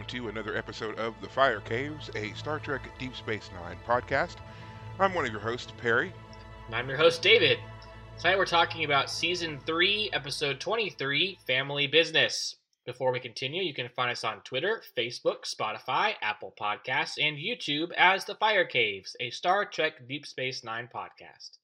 Welcome to another episode of The Fire Caves, a Star Trek Deep Space Nine podcast. I'm one of your hosts, Perry. And I'm your host, David. Tonight we're talking about Season 3, Episode 23 Family Business. Before we continue, you can find us on Twitter, Facebook, Spotify, Apple Podcasts, and YouTube as The Fire Caves, a Star Trek Deep Space Nine podcast.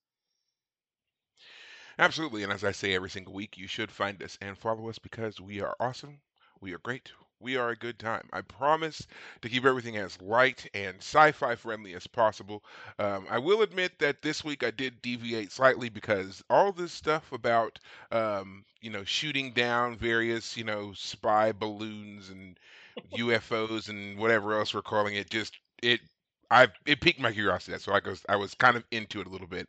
Absolutely, and as I say every single week, you should find us and follow us because we are awesome, we are great, we are a good time. I promise to keep everything as light and sci fi friendly as possible. Um, I will admit that this week I did deviate slightly because all this stuff about, um, you know, shooting down various, you know, spy balloons and UFOs and whatever else we're calling it just, it, I, it piqued my curiosity. So I was, I was kind of into it a little bit.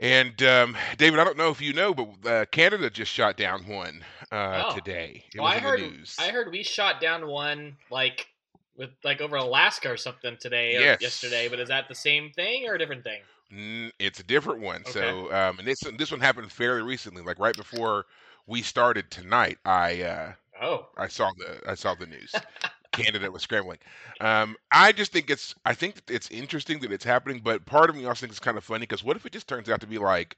And um, David, I don't know if you know, but uh, Canada just shot down one uh, Oh. today. It Well, I heard. I heard we shot down one like with like over Alaska or something today or Yes. yesterday, but is that the same thing or a different thing? Mm, it's a different one. Okay. So, um, and this this one happened fairly recently, like right before we started tonight. I uh, Oh, I saw the I saw the news. Canada was scrambling. Um, I just think it's I think it's interesting that it's happening, but part of me also thinks it's kind of funny because what if it just turns out to be like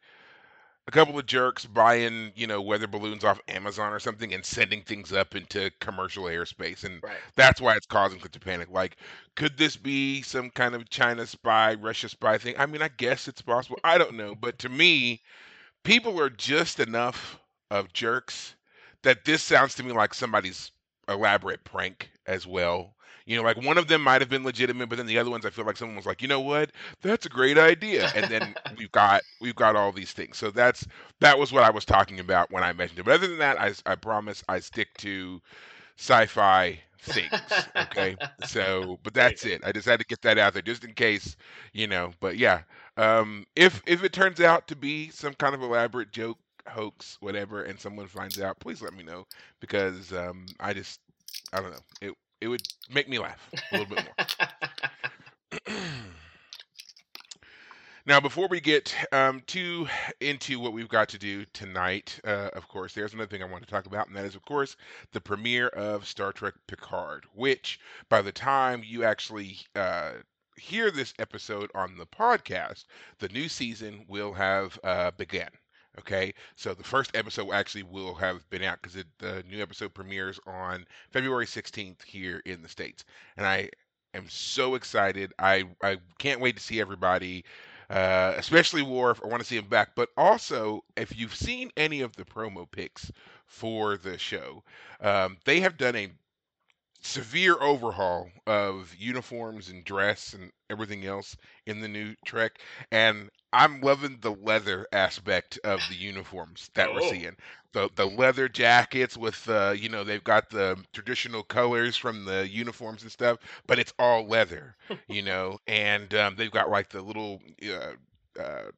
a couple of jerks buying you know weather balloons off Amazon or something and sending things up into commercial airspace and right. that's why it's causing such a panic. Like, could this be some kind of China spy, Russia spy thing? I mean, I guess it's possible. I don't know. But to me, people are just enough of jerks that this sounds to me like somebody's elaborate prank as well. You know, like one of them might have been legitimate, but then the other ones, I feel like someone was like, you know what, that's a great idea, and then we've got we've got all these things. So that's that was what I was talking about when I mentioned it. But other than that, I I promise I stick to sci-fi things. Okay, so but that's it. I just had to get that out there just in case, you know. But yeah, um, if if it turns out to be some kind of elaborate joke, hoax, whatever, and someone finds out, please let me know because um, I just I don't know. It it would make me laugh a little bit more. Now, before we get um, too into what we've got to do tonight, uh, of course, there's another thing I want to talk about, and that is, of course, the premiere of Star Trek Picard, which by the time you actually uh, hear this episode on the podcast, the new season will have uh, begun. Okay, so the first episode actually will have been out because the new episode premieres on February 16th here in the States. And I am so excited. I, I can't wait to see everybody uh, especially Worf. I want to see him back. But also, if you've seen any of the promo pics for the show, um, they have done a severe overhaul of uniforms and dress and everything else in the new Trek, and I'm loving the leather aspect of the uniforms that we're Oh. seeing. The the leather jackets with uh, you know they've got the traditional colors from the uniforms and stuff, but it's all leather, you know, and um, they've got like the little uh, uh,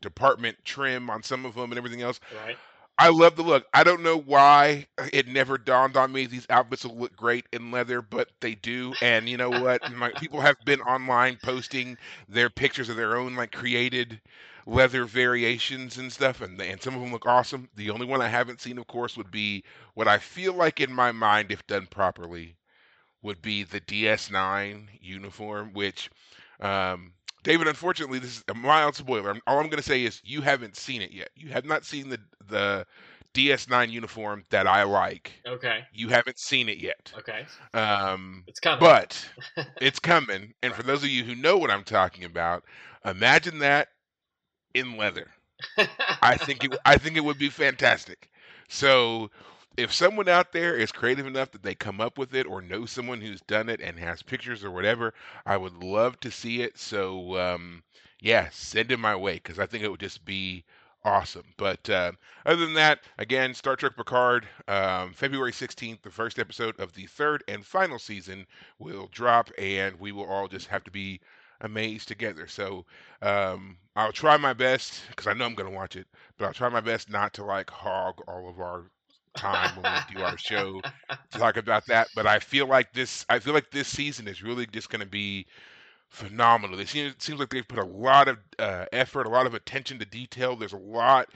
department trim on some of them and everything else. right. I love the look. I don't know why it never dawned on me these outfits will look great in leather, but they do. And you know what? My, people have been online posting their pictures of their own like created leather variations and stuff, and and some of them look awesome. The only one I haven't seen, of course, would be what I feel like in my mind, if done properly, would be the DS9 uniform, which. Um, David, unfortunately, this is a mild spoiler. All I'm going to say is you haven't seen it yet. You have not seen the the DS9 uniform that I like. Okay. You haven't seen it yet. Okay. Um, It's coming. but it's coming. And for those of you who know what I'm talking about, imagine that in leather. I think it I think it would be fantastic. So if someone out there is creative enough that they come up with it or know someone who's done it and has pictures or whatever, I would love to see it. So um, yeah, send it my way because I think it would just be awesome. But uh, other than that, again, Star Trek Picard, um, February 16th, the first episode of the third and final season will drop, and we will all just have to be amazed together. So um, I'll try my best because I know I'm going to watch it, but I'll try my best not to like hog all of our time when we do our show to talk about that. But I feel like this, I feel like this season is really just going to be phenomenal. It seems, it seems like they've put a lot of uh, effort, a lot of attention to detail. There's a lot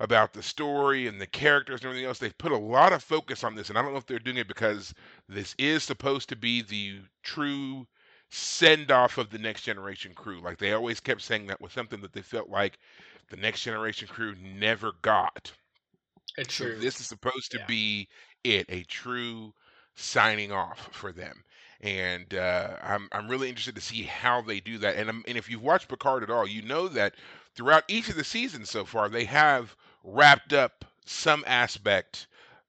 about the story and the characters and everything else. They've put a lot of focus on this, and I don't know if they're doing it because this is supposed to be the true send off of the next generation crew. Like they always kept saying that was something that they felt like the next generation crew never got. So true. this is supposed to Yeah. be it, a true signing off for them. And uh, I'm I'm really interested to see how they do that. And um, and if you've watched Picard at all, you know that throughout each of the seasons so far, they have wrapped up some aspect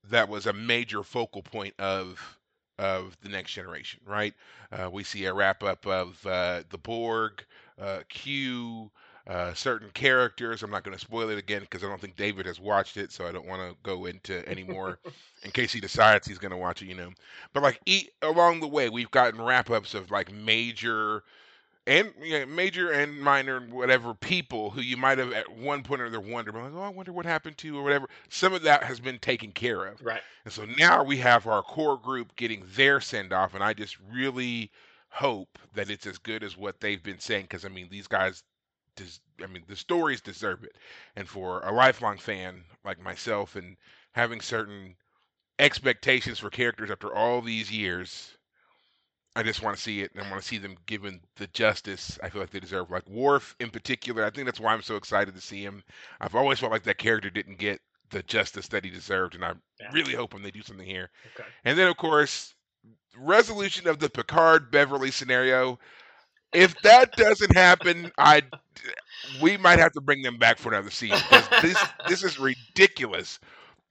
that was a major focal point of of the next generation. Right? Uh, we see a wrap up of uh, the Borg, uh, Q. Uh, certain characters. I'm not going to spoil it again because I don't think David has watched it, so I don't want to go into any more in case he decides he's going to watch it, you know. But like eat along the way, we've gotten wrap ups of like major and yeah, major and minor whatever people who you might have at one point or other wondered, like, oh, I wonder what happened to you or whatever. Some of that has been taken care of. Right. And so now we have our core group getting their send off, and I just really hope that it's as good as what they've been saying. Because I mean, these guys, I mean, the stories deserve it. And for a lifelong fan like myself, and having certain expectations for characters after all these years, I just want to see it, and I want to see them given the justice I feel like they deserve. Like Worf in particular, I think that's why I'm so excited to see him. I've always felt like that character didn't get the justice that he deserved, and I'm Yeah. really hoping they do something here. Okay. And then, of course, resolution of the Picard Beverly scenario. If that doesn't happen, I we might have to bring them back for another season because this this is ridiculous.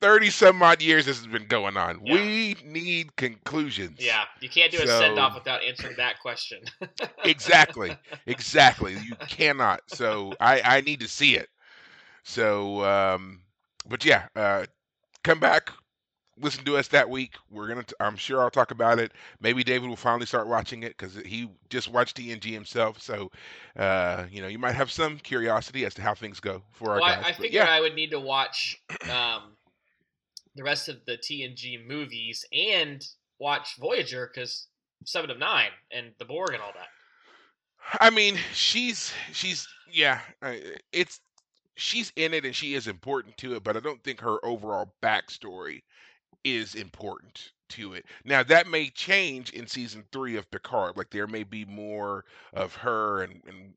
Thirty some odd years this has been going on. Yeah. We need conclusions. Yeah, you can't do a send off without answering that question. exactly, exactly. You cannot. So I I need to see it. So um, but yeah, uh, come back. Listen to us that week. We're gonna. T- I'm sure I'll talk about it. Maybe David will finally start watching it because he just watched TNG himself. So, uh, you know, you might have some curiosity as to how things go for our guys. I, I figured yeah, I would need to watch um, the rest of the TNG movies and watch Voyager because Seven of Nine and the Borg and all that. I mean, she's she's yeah, it's she's in it and she is important to it, but I don't think her overall backstory is important to it. Now that may change in season three of Picard. Like there may be more of her and, and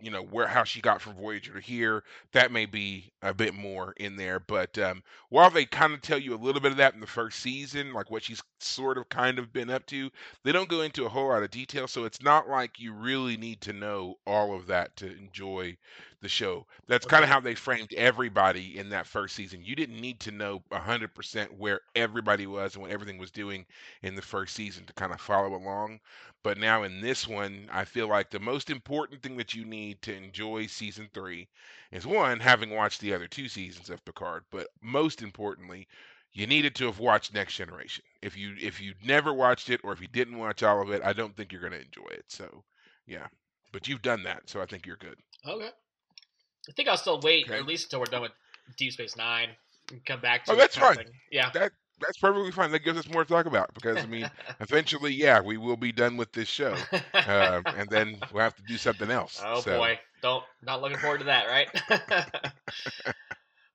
you know where how she got from Voyager to here. That may be a bit more in there. But um, while they kind of tell you a little bit of that in the first season, like what she's sort of kind of been up to, they don't go into a whole lot of detail. So it's not like you really need to know all of that to enjoy the show. That's kind of how they framed everybody in that first season. You didn't need to know 100% where everybody was and what everything was doing in the first season to kind of follow along. But now in this one, I feel like the most important thing that you need to enjoy season three is one, having watched the other two seasons of Picard, but most importantly, you needed to have watched Next Generation. If you if you never watched it or if you didn't watch all of it, I don't think you're going to enjoy it. So, yeah. But you've done that, so I think you're good. Okay. I think I'll still wait Okay. at least until we're done with Deep Space Nine and come back to Oh, that's fine. Yeah. That that's perfectly fine. That gives us more to talk about because I mean, eventually, yeah, we will be done with this show, um, and then we'll have to do something else. oh so, boy, don't not looking forward to that, right?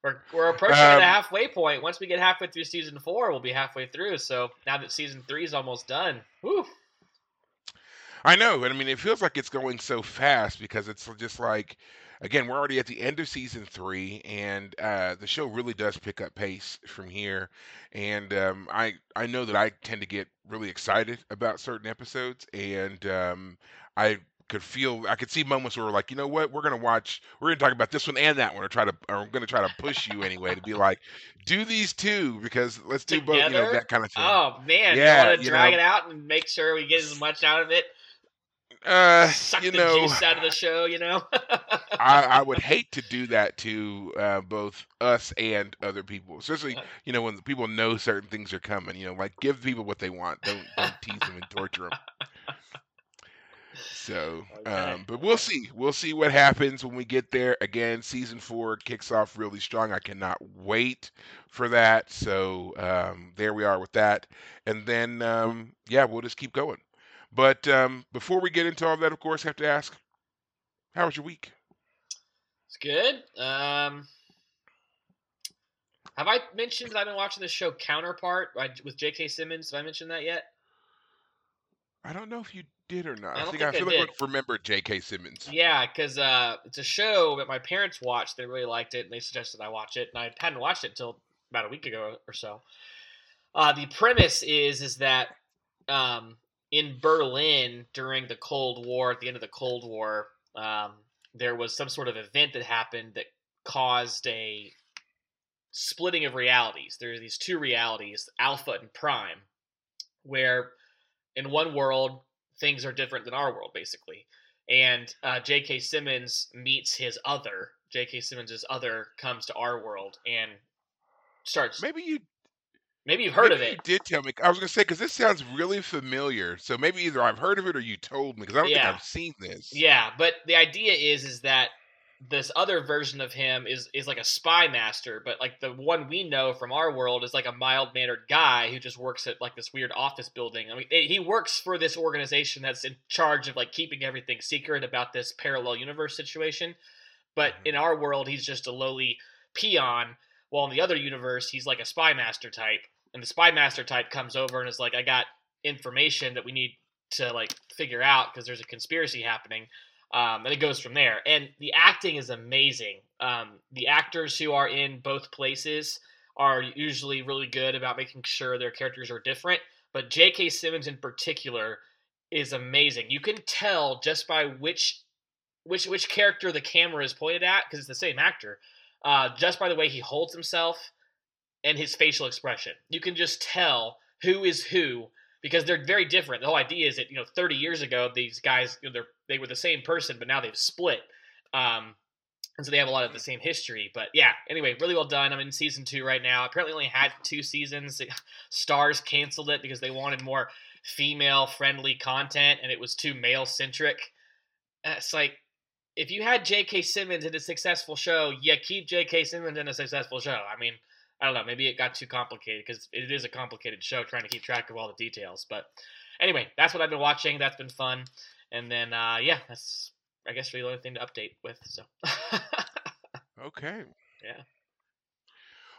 we're we're approaching Um, the halfway point. Once we get halfway through season four, we'll be halfway through. So now that season three is almost done, whew, I know, and I mean, it feels like it's going so fast because it's just like, again, we're already at the end of season three, and uh, the show really does pick up pace from here. And um, I I know that I tend to get really excited about certain episodes, and um, I could feel I could see moments where we're like, you know what, we're gonna watch, we're gonna talk about this one and that one, or try to, or I'm gonna try to push you anyway to be like, do these two because let's do both, you know, that kind of thing. oh man, Yeah, you want to you drag know. it out and make sure we get as much out of it. Uh, Suck you the know, juice out of the show, you know? I, I would hate to do that to uh, both us and other people, especially Uh. you know when the people know certain things are coming. You know, like give people what they want. Don't don't tease them and torture them. So, Okay. um, but we'll see. We'll see what happens when we get there. Again, season four kicks off really strong. I cannot wait for that. So um, there we are with that, and then um, yeah, we'll just keep going. But um, before we get into all that, of course, I have to ask, how was your week? It's good. Um, have I mentioned that I've been watching the show Counterpart by, with J.K. Simmons? Did I mention that yet? I don't know if you did or not. I I, don't think I think I like. I remember J.K. Simmons. Yeah, because uh, it's a show that my parents watched. They really liked it, and they suggested I watch it. And I hadn't watched it until about a week ago or so. Uh, the premise is is that um, in Berlin during the Cold War, at the end of the Cold War, um, there was some sort of event that happened that caused a splitting of realities. There are these two realities, Alpha and Prime, where in one world things are different than our world, basically and uh, J.K. Simmons meets his other. J.K. Simmons' other comes to our world and starts. Maybe, Maybe you you've heard maybe of it. you did tell me. I was gonna say because this sounds really familiar. So maybe either I've heard of it or you told me because I don't Yeah. think I've seen this. Yeah, but the idea is is that this other version of him is is like a spy master, but like the one we know from our world is like a mild mannered guy who just works at like this weird office building. I mean, eh, he works for this organization that's in charge of like keeping everything secret about this parallel universe situation. But Mhm. in our world, he's just a lowly peon, while in the other universe, he's like a spy master type. And the spy master type comes over and is like, "I got information that we need to like figure out because there's a conspiracy happening." um, and it goes from there. And the acting is amazing. Um, the actors who are in both places are usually really good about making sure their characters are different. But J.K. Simmons in particular is amazing. You can tell just by which which which character the camera is pointed at because it's the same actor. Uh, just by the way he holds himself and his facial expression, you can just tell who is who because they're very different. The whole idea is that you know 30 years ago these guys you know, they were the same person, but now they've split. Um, and so they have a lot of the same history. But yeah, anyway, really well done. I'm in season two right now. Apparently, only had two seasons. Starz canceled it because they wanted more female friendly content, and it was too male centric. It's like if you had J.K. Simmons in a successful show, yeah, keep J.K. Simmons in a successful show. I mean, I don't know. Maybe it got too complicated because it is a complicated show trying to keep track of all the details. But anyway, that's what I've been watching. That's been fun. And then, uh, yeah, that's I guess really the only thing to update with. So. Okay. Yeah.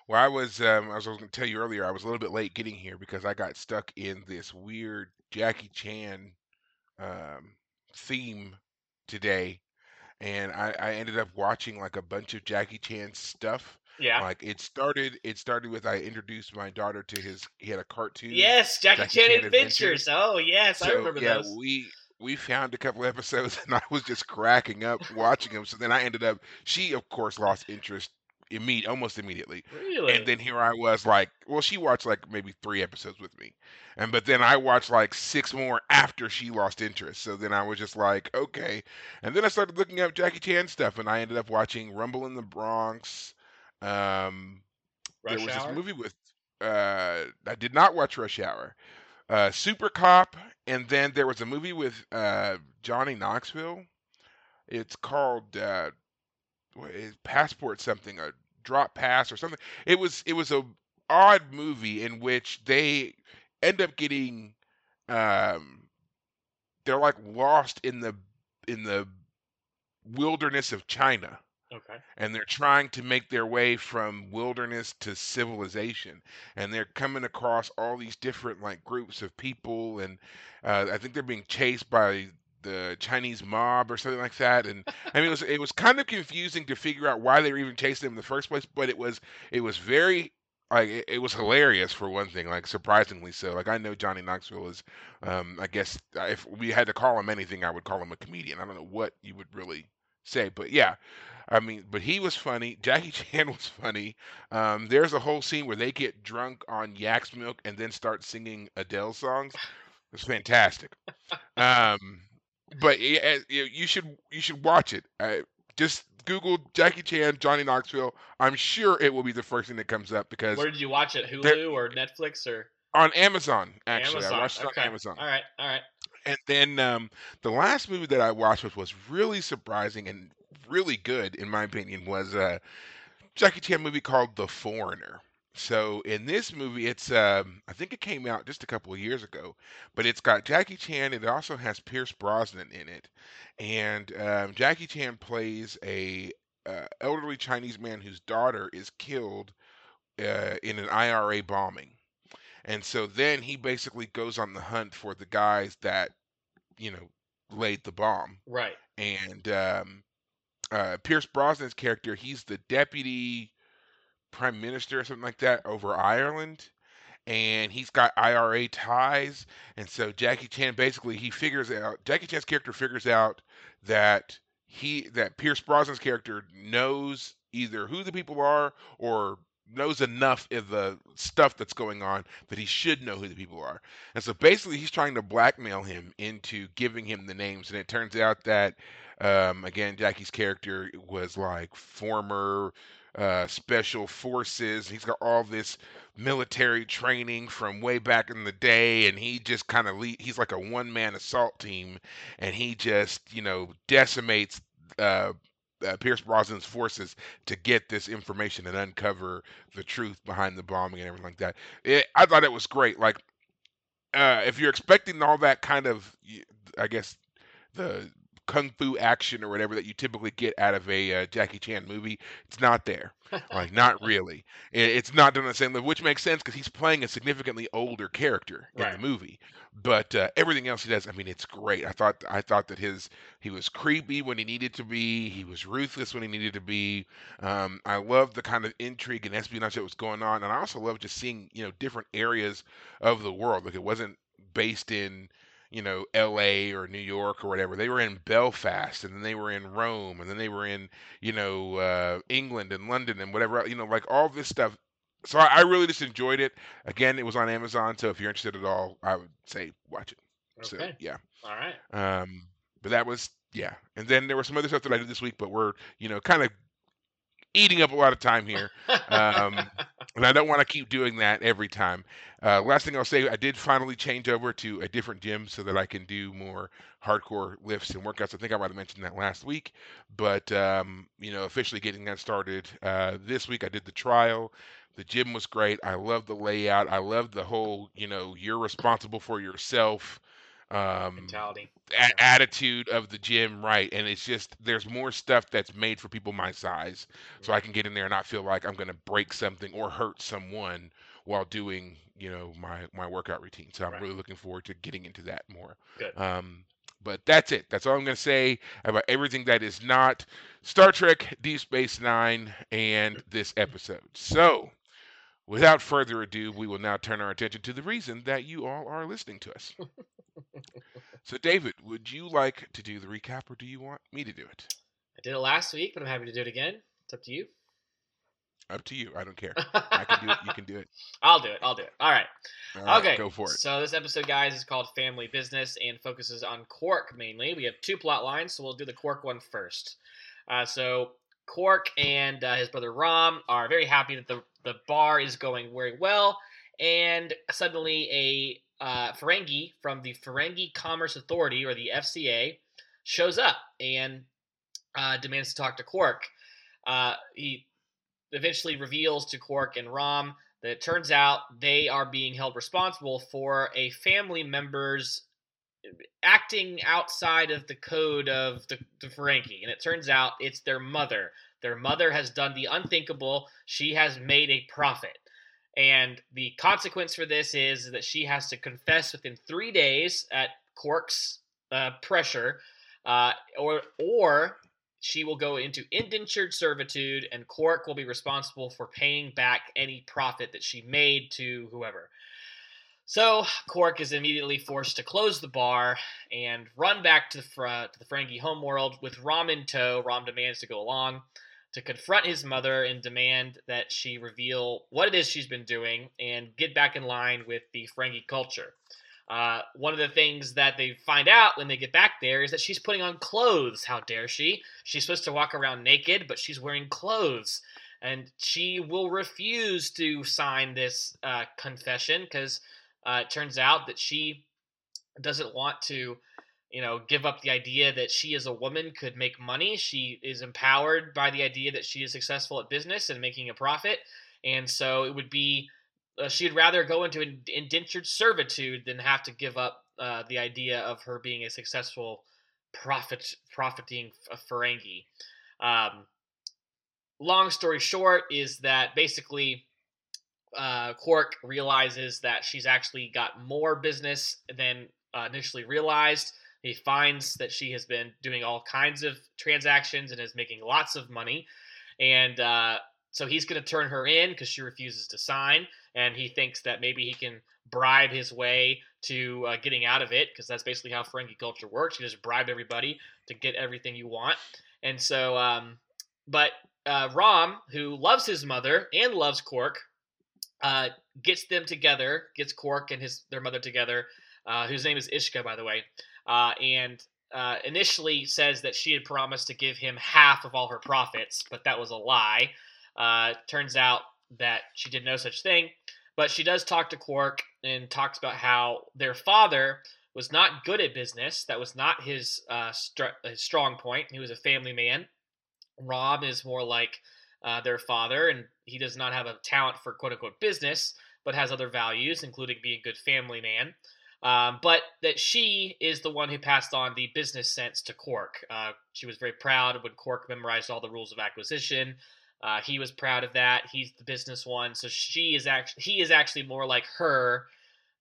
Well, I was um, I was going to tell you earlier. I was a little bit late getting here because I got stuck in this weird Jackie Chan um, theme today, and I, I ended up watching like a bunch of Jackie Chan stuff. Yeah. Like it started. It started with I introduced my daughter to his. He had a cartoon. Yes, Jackie, Jackie Chan, Chan Adventures. Adventures. Oh yes, I So remember yeah, those. we we found a couple episodes, and I was just cracking up watching them. So then I ended up. She of course lost interest immediate, almost immediately. Really? And then here I was like, well, she watched like maybe three episodes with me. And but then I watched like six more after she lost interest. So then I was just like, okay. And then I started looking up Jackie Chan stuff and I ended up watching Rumble in the Bronx. Um Rush there was Hour. this movie with uh I did not watch Rush Hour. Uh Super Cop and then there was a movie with uh Johnny Knoxville. It's called uh passport something a drop pass or something it was it was a odd movie in which they end up getting um they're like lost in the in the wilderness of china Okay. and they're trying to make their way from wilderness to civilization and they're coming across all these different like groups of people and uh, i think they're being chased by the chinese mob or something like that and i mean it was it was kind of confusing to figure out why they were even chasing them in the first place but it was it was very like it, was hilarious for one thing like surprisingly so like i know johnny knoxville is um i guess if we had to call him anything i would call him a comedian i don't know what you would really say but yeah I mean, but he was funny. Jackie Chan was funny. Um, there's a whole scene where they get drunk on yak's milk and then start singing Adele songs. It's fantastic. Um, but yeah, you you should you should watch it. Uh, just Google Jackie Chan, Johnny Knoxville. I'm sure it will be the first thing that comes up because Where did you watch it? Hulu or Netflix or on Amazon, actually, Amazon? I watched it okay. on Amazon. All right, all right. And then um, the last movie that I watched, which was really surprising and really good in my opinion, was a Jackie Chan movie called The Foreigner. So in this movie, it's um, I think it came out just a couple of years ago, but it's got Jackie Chan. It also has Pierce Brosnan in it, and um, Jackie Chan plays a uh, elderly Chinese man whose daughter is killed uh, in an IRA bombing. And so then he basically goes on the hunt for the guys that, you know, laid the bomb. Right. And um, uh, Pierce Brosnan's character, he's the deputy prime minister or something like that over Ireland. And he's got IRA ties. And so Jackie Chan basically he figures out Jackie Chan's character figures out that he that Pierce Brosnan's character knows either who the people are or knows enough of the stuff that's going on that he should know who the people are. And so basically he's trying to blackmail him into giving him the names. And it turns out that um, again, Jackie's character was like former uh, special forces. He's got all this military training from way back in the day, and he just kind of le- he's like a one man assault team, and he just you know decimates. Uh, uh, Pierce Brosnan's forces to get this information and uncover the truth behind the bombing and everything like that. It, I thought it was great. Like, uh, if you're expecting all that kind of, I guess, the kung fu action or whatever that you typically get out of a uh, Jackie Chan movie, it's not there. Like, not really. It, it's not done the same level, which makes sense because he's playing a significantly older character in Right. the movie. But uh, everything else he does, I mean, it's great. I thought I thought that his he was creepy when he needed to be. He was ruthless when he needed to be. Um, I love the kind of intrigue and espionage that was going on, and I also love just seeing you know different areas of the world. Like it wasn't based in you know L.A. or New York or whatever. They were in Belfast, and then they were in Rome, and then they were in you know uh, England and London and whatever. You know, like all this stuff. So I, I really just enjoyed it. Again, it was on Amazon, so if you're interested at all, I would say watch it. So Okay. yeah. All right. Um, but that was yeah. And then there was some other stuff that I did this week, but we're you know kind of eating up a lot of time here, um, and I don't want to keep doing that every time. Uh, last thing I'll say, I did finally change over to a different gym so that I can do more hardcore lifts and workouts. I think I might have mentioned that last week, but um, you know, officially getting that started uh, this week. I did the trial. The gym was great. I love the layout. I love the whole, you know, you're responsible for yourself um, Mentality. a- attitude of the gym, right? And it's just there's more stuff that's made for people my size, so I can get in there and not feel like I'm going to break something or hurt someone while doing, you know, my my workout routine. So I'm Right. really looking forward to getting into that more. Good. Um, but that's it. That's all I'm going to say about everything that is not Star Trek, Deep Space Nine, and this episode. So, without further ado, we will now turn our attention to the reason that you all are listening to us. so, David, would you like to do the recap, or do you want me to do it? I did it last week, but I'm happy to do it again. It's up to you. Up to you. I don't care. I can do it. You can do it. I'll do it. I'll do it. All right. All right, okay. go for it. So this episode, guys, is called Family Business and focuses on Quark mainly. We have two plot lines, so we'll do the Quark one first. Uh, so Quark and uh, his brother Rom are very happy that the the bar is going very well, and suddenly a uh, Ferengi from the Ferengi Commerce Authority or the FCA shows up and uh, demands to talk to Quark. Uh, he eventually reveals to Quark and Rom that it turns out they are being held responsible for a family member's acting outside of the code of the, the Ferengi. And it turns out it's their mother. Their mother has done the unthinkable. She has made a profit. And the consequence for this is that she has to confess within three days at Quark's uh, pressure, uh, or or she will go into indentured servitude, and Quark will be responsible for paying back any profit that she made to whoever. So Quark is immediately forced to close the bar and run back to the fr- to the Ferengi homeworld with Rom in tow. Rom demands to go along to confront his mother and demand that she reveal what it is she's been doing and get back in line with the Ferengi culture. Uh, one of the things that they find out when they get back there is that she's putting on clothes. How dare she? She's supposed to walk around naked, but she's wearing clothes. And she will refuse to sign this uh, confession because uh, it turns out that she doesn't want to, you know, give up the idea that she as a woman could make money. She is empowered by the idea that she is successful at business and making a profit. And so it would be uh, she'd rather go into indentured servitude than have to give up uh, the idea of her being a successful profit profiting Ferengi. Um, long story short is that basically uh, Quark realizes that she's actually got more business than uh, initially realized. He finds that she has been doing all kinds of transactions and is making lots of money, and uh, so he's going to turn her in because she refuses to sign and he thinks that maybe he can bribe his way to uh, getting out of it because that's basically how Ferengi culture works. You just bribe everybody to get everything you want. And so, um, but uh, Rom, who loves his mother and loves Quark, uh, gets them together, gets Quark and his their mother together, uh, whose name is Ishka, by the way, uh, and uh, initially says that she had promised to give him half of all her profits, but that was a lie. turns out that she did no such thing. But she does talk to Quark and talks about how their father was not good at business. That was not his, uh, str- his strong point. He was a family man. Rom is more like uh, their father, and he does not have a talent for quote unquote business, but has other values, including being a good family man. Um, but that she is the one who passed on the business sense to Quark. Uh, she was very proud when Quark memorized all the rules of acquisition. Uh, he was proud of that. He's the business one, so she is actually he is actually more like her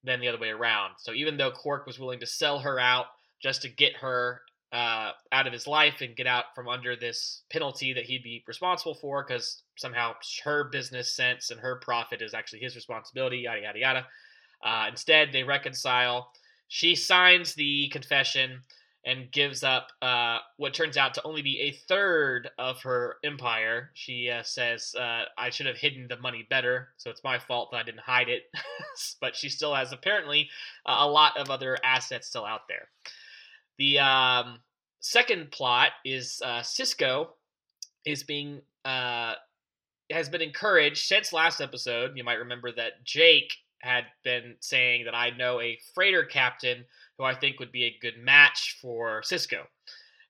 than the other way around. So even though Quark was willing to sell her out just to get her uh, out of his life and get out from under this penalty that he'd be responsible for, because somehow her business sense and her profit is actually his responsibility. Yada yada yada. Uh, instead, they reconcile. She signs the confession and gives up uh, what turns out to only be a third of her empire. She uh, says, uh, I should have hidden the money better, so it's my fault that I didn't hide it. but she still has apparently a lot of other assets still out there. The um, second plot is uh, Sisko is being. Uh, has been encouraged since last episode. You might remember that Jake had been saying that I know a freighter captain who I think would be a good match for Sisko,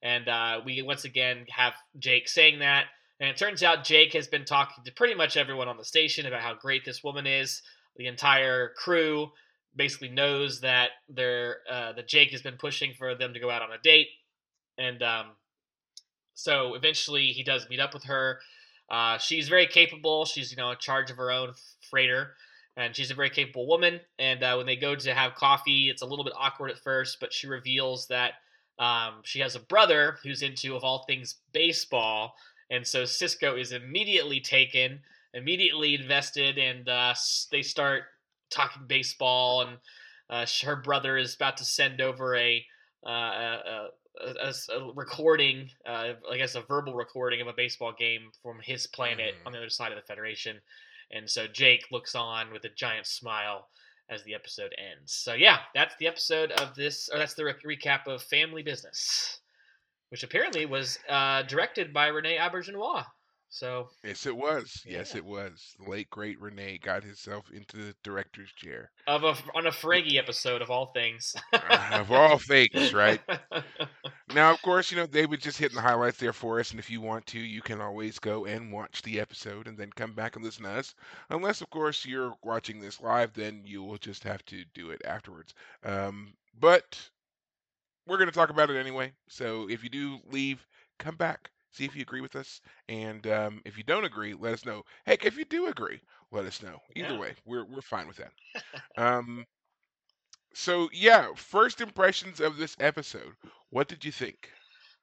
And uh, we once again have Jake saying that. And it turns out Jake has been talking to pretty much everyone on the station about how great this woman is. The entire crew basically knows that they're uh, that Jake has been pushing for them to go out on a date, and um, so eventually he does meet up with her. Uh, she's very capable. She's you know in charge of her own freighter, and she's a very capable woman. And uh, when they go to have coffee, it's a little bit awkward at first, but she reveals that um, she has a brother who's into, of all things, baseball. And so Sisko is immediately taken, immediately invested, and uh, they start talking baseball. And uh, her brother is about to send over a, uh, a, a, a recording, uh, I guess a verbal recording of a baseball game from his planet mm. on the other side of the Federation. And so Jake looks on with a giant smile as the episode ends. So yeah, that's the episode of this, or that's the re- recap of Family Business, which apparently was uh, directed by Rene Auberjonois. So yes, it was. Yeah. Yes, it was. The late great Rene got himself into the director's chair of a on a Ferengi episode of all things. uh, of all things, right? now, of course, you know David just hitting the highlights there for us, and if you want to, you can always go and watch the episode and then come back and listen to us. Unless, of course, you're watching this live, then you will just have to do it afterwards. Um, but we're going to talk about it anyway. So if you do leave, come back see if you agree with us. And um, if you don't agree, let us know. Heck, if you do agree, let us know. Either yeah. way, we're we're fine with that. um, so yeah, first impressions of this episode. What did you think?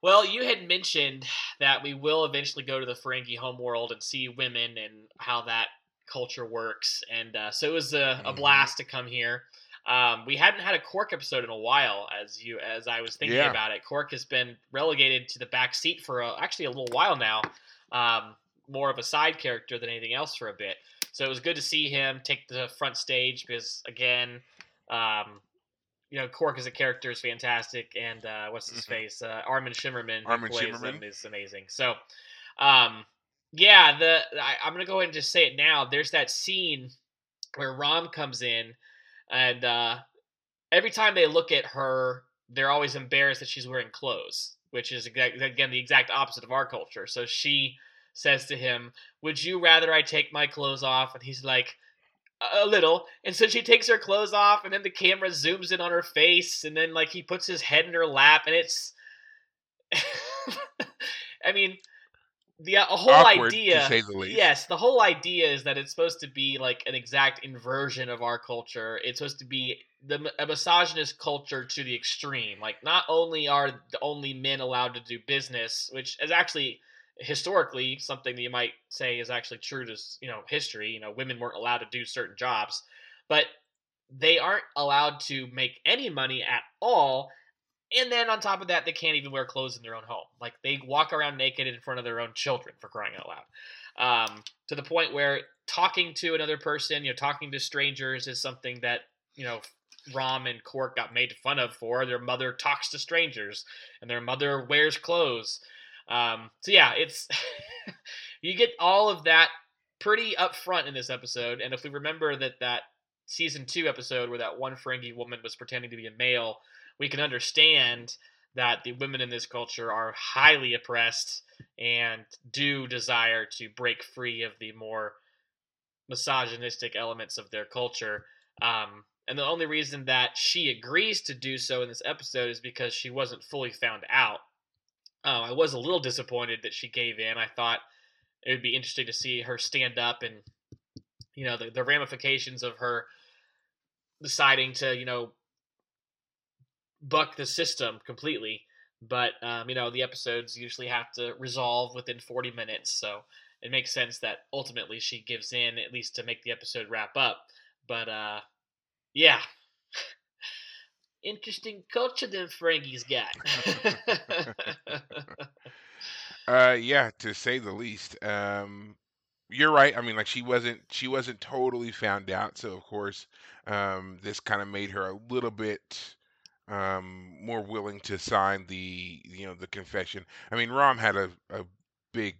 Well, you had mentioned that we will eventually go to the Ferengi homeworld and see women and how that culture works, and uh, so it was a, a blast to come here. Um, we hadn't had a Quark episode in a while, as you as I was thinking yeah. about it. Quark has been relegated to the back seat for a, actually a little while now, um, more of a side character than anything else for a bit. So it was good to see him take the front stage because again, um, you know, Quark as a character is fantastic, and uh, what's his Mhm. face? Uh, Armin Shimmerman, Armin plays Shimmerman. him, is amazing. So, um, yeah, the I, I'm gonna go ahead and just say it now. There's that scene where Rom comes in, and uh, every time they look at her, they're always embarrassed that she's wearing clothes, which is again the exact opposite of our culture. So she says to him, "Would you rather I take my clothes off?" And he's like, "A little." And so she takes her clothes off, and then the camera zooms in on her face, and then like he puts his head in her lap, and it's, I mean, the uh, a whole Awkward, idea. to say the least. Yes, the whole idea is that it's supposed to be like an exact inversion of our culture. It's supposed to be the a misogynist culture to the extreme. Like, not only are the only men allowed to do business, which is actually historically something that you might say is actually true to you know history. You know, women weren't allowed to do certain jobs, but they aren't allowed to make any money at all. And then on top of that, they can't even wear clothes in their own home. Like they walk around naked in front of their own children for crying out loud. Um, to the point where talking to another person, you know, talking to strangers is something that you know Rom and Quark got made fun of for. Their mother talks to strangers, and their mother wears clothes. Um, so yeah, it's you get all of that pretty upfront in this episode. And if we remember that that season two episode where that one Ferengi woman was pretending to be a male, we can understand that the women in this culture are highly oppressed and do desire to break free of the more misogynistic elements of their culture. Um, and the only reason that she agrees to do so in this episode is because she wasn't fully found out. Um, I was a little disappointed that she gave in. I thought it would be interesting to see her stand up and, you know, the, the ramifications of her deciding to, you know, buck the system completely. But, um, you know, the episodes usually have to resolve within 40 minutes. So it makes sense that ultimately she gives in, at least to make the episode wrap up. But, uh, yeah. Interesting culture them Ferengis got. Uh, yeah, to say the least. Um, you're right. I mean, like she wasn't she wasn't totally found out, so of course, um, this kind of made her a little bit um more willing to sign the you know the confession. I mean, Rom had a a big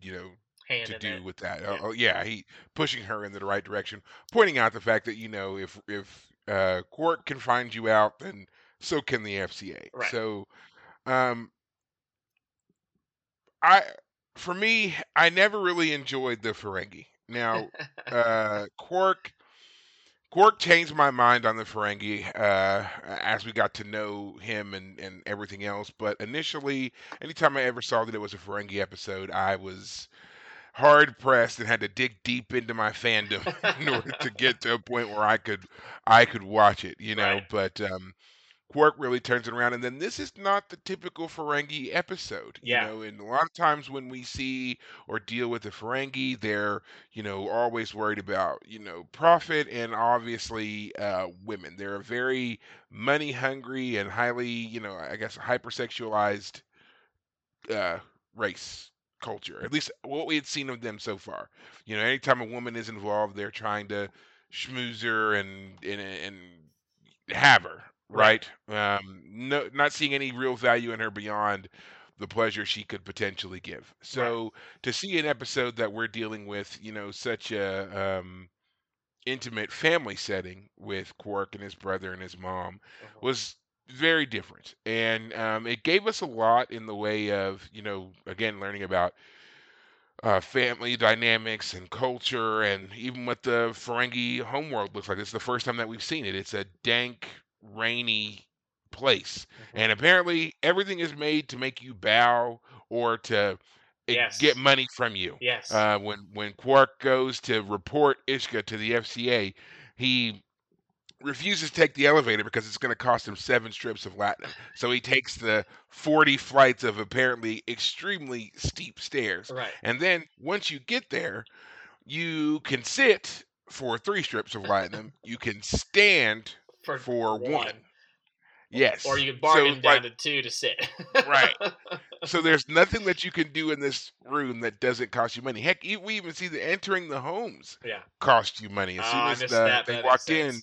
you know Hand to do it. with that. Yeah. Oh, oh, yeah, he pushing her in the right direction, pointing out the fact that you know if if uh, Quark can find you out, then so can the FCA. Right. So, um, I for me, I never really enjoyed the Ferengi. Now, uh, Quark. Quark changed my mind on the Ferengi uh, as we got to know him and, and everything else. But initially, anytime I ever saw that it was a Ferengi episode, I was hard pressed and had to dig deep into my fandom in order to get to a point where I could I could watch it, you know. Right. But um, Quark really turns it around, and then this is not the typical Ferengi episode, you Yeah. know. And a lot of times when we see or deal with the Ferengi, they're you know always worried about you know profit and obviously uh, women. They're a very money hungry and highly you know I guess hypersexualized uh, race culture. At least what we had seen of them so far. You know, anytime a woman is involved, they're trying to schmooze her and and, and have her, Right. right? Um, no, not seeing any real value in her beyond the pleasure she could potentially give. So to see an episode that we're dealing with, you know, such a um, intimate family setting with Quark and his brother and his mom Mhm. was very different and um, it gave us a lot in the way of you know again learning about uh, family dynamics and culture and even what the ferengi homeworld looks like it's the first time that we've seen it it's a dank rainy place Mhm. and apparently everything is made to make you bow or to eh, Yes. get money from you Yes. uh, when when Quark goes to report Ishka to the FCA, he refuses to take the elevator because it's going to cost him seven strips of latinum. So he takes the forty flights of apparently extremely steep stairs, right. and then once you get there, you can sit for three strips of latinum. you can stand For, for one. one. Yes. Or you So, bargain down like, to two to sit. Right. so there's nothing that you can do in this room that doesn't cost you money. Heck, we even see the entering the homes yeah. cost you money. As Oh, soon as the, that, they that walked in.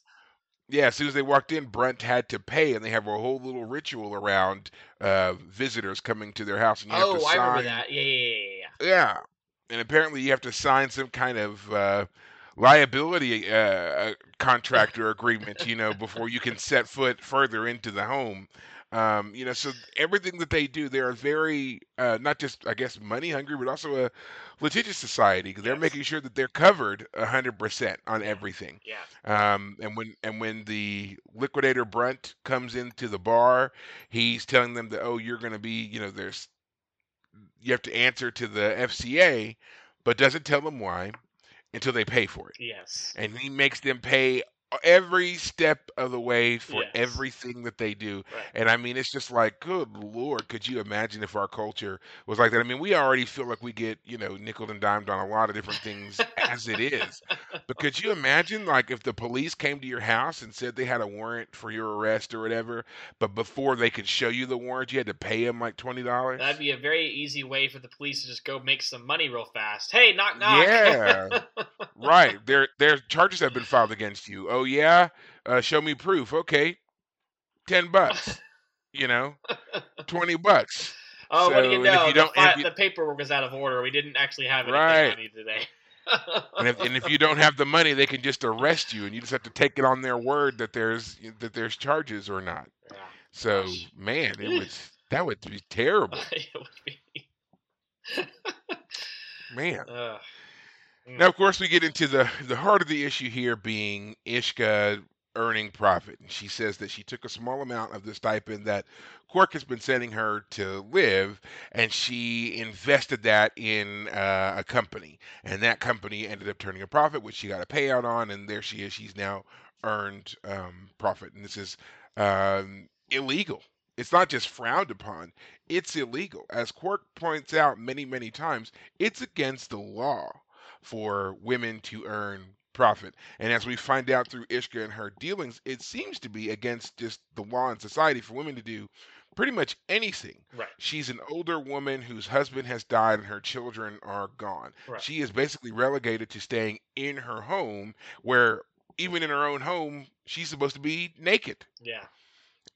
Yeah, as soon as they walked in, Brunt had to pay, and they have a whole little ritual around uh, visitors coming to their house, and you have to Oh, I remember sign. that. Yeah, yeah, yeah, yeah, yeah. Yeah, and apparently you have to sign some kind of uh, liability uh, uh, contract or agreement, you know, before you can set foot further into the home. Um, you know, so everything that they do, they're very uh, not just, I guess, money hungry, but also a litigious society because they're Yes. making sure that they're covered a hundred percent on everything. Yeah. Um, and when and when the liquidator Brunt comes into the bar, he's telling them that oh, you're going to be, you know, there's you have to answer to the FCA, but doesn't tell them why until they pay for it. Yes. And he makes them pay every step of the way for Yes. everything that they do. Right. And I mean, it's just like, good lord, could you imagine if our culture was like that? I mean, we already feel like we get, you know, nickel and dimed on a lot of different things as it is. But could you imagine, like, if the police came to your house and said they had a warrant for your arrest or whatever, but before they could show you the warrant, you had to pay them like twenty dollars? That'd be a very easy way for the police to just go make some money real fast. Hey, knock knock. Yeah. Right. Their their charges have been filed against you. Oh, Oh yeah. Uh, show me proof. Okay. Ten bucks. You know, twenty bucks. oh, what do you So, if know? you the, if you- the paperwork is out of order. We didn't actually have anything Right. on you today. And if, and if you don't have the money, they can just arrest you, and you just have to take it on their word that there's that there's charges or not. Yeah. So Gosh. man, it was that would be terrible, it would be. man. Ugh. Now, of course, we get into the the heart of the issue here being Ishka earning profit. And she says that she took a small amount of the stipend that Quark has been sending her to live, and she invested that in uh, a company, and that company ended up turning a profit, which she got a payout on, and there she is. She's now earned um, profit, and this is um, illegal. It's not just frowned upon; it's illegal. As Quark points out many, many times, it's against the law for women to earn profit. And as we find out through Ishka and her dealings, it seems to be against just the law in society for women to do pretty much anything. Right. She's an older woman whose husband has died and her children are gone. Right. She is basically relegated to staying in her home, where even in her own home, she's supposed to be naked. Yeah.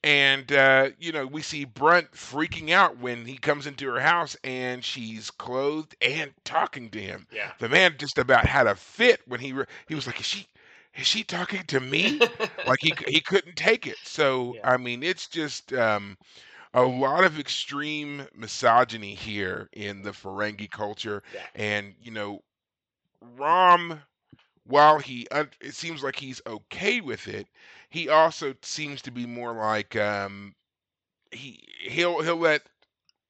And uh, you know, we see Brunt freaking out when he comes into her house and she's clothed and talking to him. Yeah. The man just about had a fit when he re- he was like, "Is she is she talking to me?" like he he couldn't take it. So Yeah. I mean, it's just um, a lot of extreme misogyny here in the Ferengi culture, Yeah. and you know, Rom, while he un- it seems like he's okay with it, he also seems to be more like um, he he'll he'll let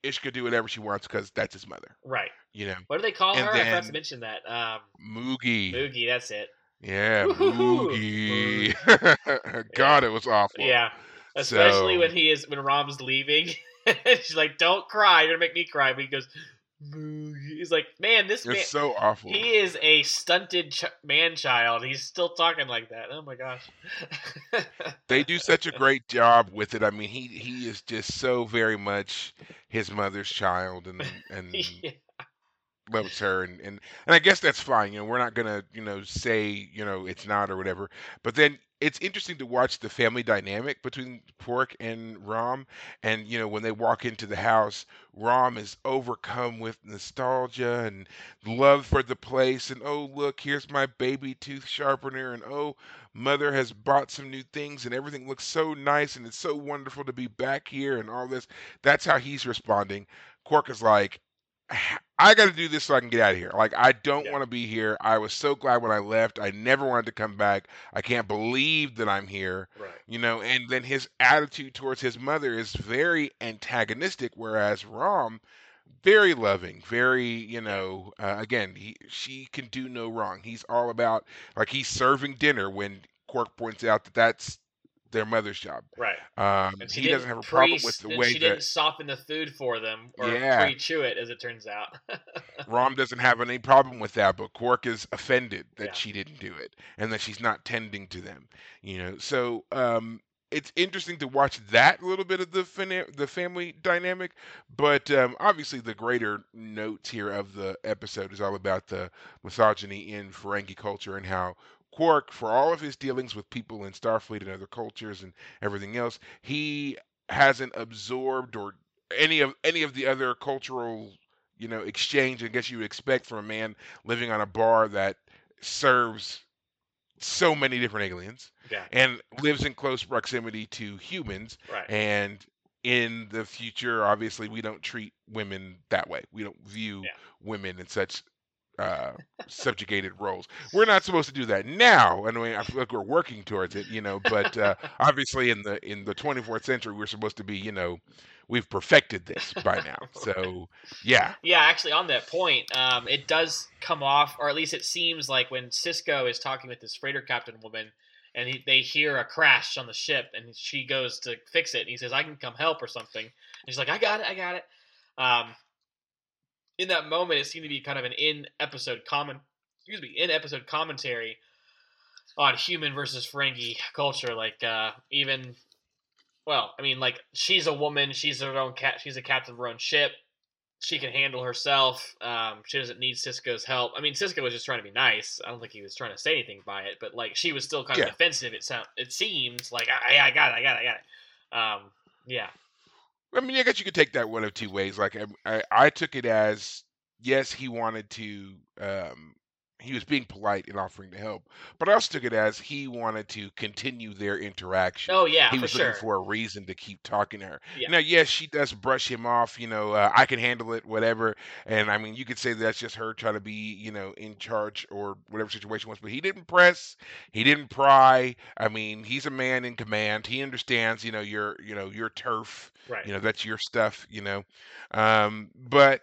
Ishka do whatever she wants because that's his mother. right. You know, What do they call And her? I forgot to mention that. Um, Moogie. Moogie. That's it. Yeah, Woohoo. Moogie. God, it was awful. Yeah. Especially So- when he is when Rom's leaving. She's like, "Don't cry. You're gonna make me cry." But he goes. He's like, "Man, this man." So awful. He is a stunted ch- man child. He's still talking like that. Oh my gosh. They do such a great job with it. I mean, he he is just so very much his mother's child and and yeah. loves her and, and and I guess that's fine. You know, we're not gonna, you know, say, you know, it's not or whatever. But then it's interesting to watch the family dynamic between Quark and Rom. And, you know, when they walk into the house, Rom is overcome with nostalgia and love for the place and oh look, here's my baby tooth sharpener and oh mother has bought some new things and everything looks so nice and it's so wonderful to be back here and all this. That's how he's responding. Quark is like, I got to do this so I can get out of here. Like, I don't Yeah. want to be here. I was so glad when I left. I never wanted to come back. I can't believe that I'm here. Right. You know, and then his attitude towards his mother is very antagonistic, whereas Rom, very loving, very, you know, uh, again, he she can do no wrong. He's all about like he's serving dinner when Quark points out that that's their mother's job. Right. Um, he doesn't have a problem pre- with the way she that didn't soften the food for them or Yeah. pre-chew it, as it turns out. Rom doesn't have any problem with that, but Quark is offended that Yeah. she didn't do it and that she's not tending to them. You know, so um, it's interesting to watch that little bit of the fina- the family dynamic, but um, obviously the greater notes here of the episode is all about the misogyny in Ferengi culture and how Quark, for all of his dealings with people in Starfleet and other cultures and everything else, he hasn't absorbed or any of any of the other cultural, you know, exchange I guess you would expect from a man living on a bar that serves so many different aliens Yeah. and lives in close proximity to humans Right. and in the future obviously we don't treat women that way we don't view Yeah. women in such uh subjugated roles. We're not supposed to do that now. I mean i feel like we're working towards it you know but uh obviously in the in the 24th century we're supposed to be you know we've perfected this by now. So yeah. Yeah, actually, on that point, um, it does come off, or at least it seems like when Sisko is talking with this freighter captain woman, and he, they hear a crash on the ship, and she goes to fix it, and he says, "I can come help" or something. And she's like, "I got it, I got it." Um, in that moment, it seemed to be kind of an in-episode comment, excuse me, in-episode commentary on human versus Ferengi culture. Like uh, even, well, I mean, like she's a woman, she's her own cat, she's a captain of her own ship she can handle herself. Um, she doesn't need Sisko's help. I mean, Sisko was just trying to be nice. I don't think he was trying to say anything by it, but like she was still kind of Yeah. defensive. It sound it seems like I, I got it, I got it, I got it. Um, yeah, I mean, I guess you could take that one of two ways. Like, I, I, took it as yes, he wanted to. Um, he was being polite and offering to help, but I also took it as he wanted to continue their interaction. oh yeah, he for was sure. looking for a reason to keep talking to her. Yeah. Now, yes, she does brush him off. You know, uh, I can handle it, whatever. And I mean, you could say that's just her trying to be, you know, in charge or whatever situation was. But he didn't press. He didn't pry. I mean, he's a man in command. He understands. You know, your, you know, your turf right. you know that's your stuff you know um but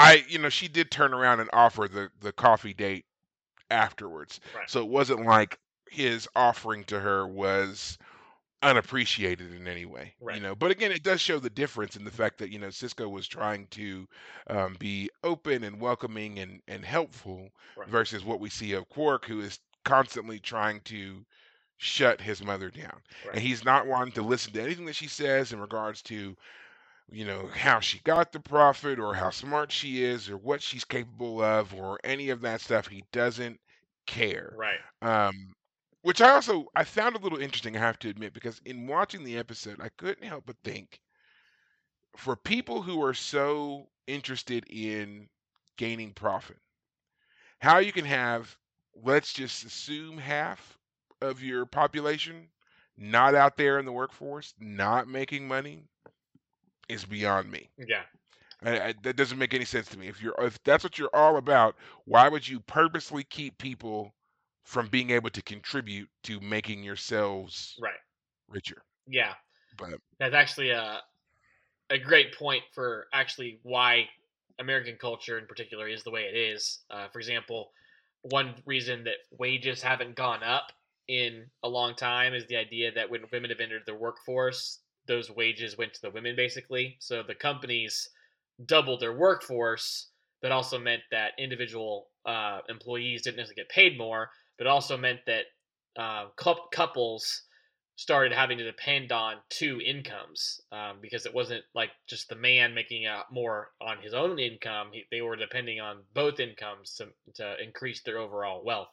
i you know she did turn around and offer the the coffee date afterwards Right. so it wasn't like his offering to her was unappreciated in any way Right. you know but again it does show the difference in the fact that you know Sisko was trying to um, be open and welcoming and and helpful Right. versus what we see of Quark who is constantly trying to shut his mother down and he's not wanting to listen to anything that she says in regards to you know how she got the profit or how smart she is or what she's capable of or any of that stuff he doesn't care Right. um which i also i found a little interesting i have to admit because in watching the episode i couldn't help but think for people who are so interested in gaining profit how you can have let's just assume half of your population not out there in the workforce not making money is beyond me Yeah. I, I, that doesn't make any sense to me if you're if that's what you're all about why would you purposely keep people from being able to contribute to making yourselves Right. richer Yeah. but That's actually a a great point for actually why American culture in particular is the way it is. Uh, for example, one reason that wages haven't gone up in a long time is the idea that when women have entered the workforce, those wages went to the women basically. So the companies doubled their workforce, but also meant that individual uh, employees didn't necessarily get paid more, but also meant that uh, couples started having to depend on two incomes um, because it wasn't like just the man making uh, more on his own income. He, they were depending on both incomes to, to increase their overall wealth,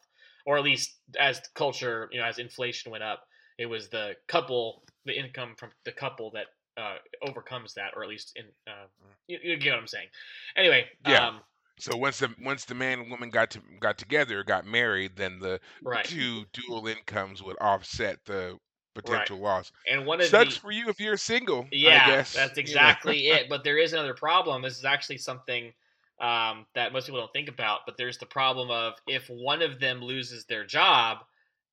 or at least as culture, you know, as inflation went up, it was the couple, the income from the couple that uh, overcomes that, or at least in uh, you, you get what I'm saying. Anyway, Yeah. um, so once the once the man and woman got to got together got married then the right, two dual incomes would offset the potential loss and one of sucks the for you if you're single Yeah, I guess that's you know. exactly it. But there is another problem. This is actually something um, that most people don't think about. But there's the problem of if one of them loses their job,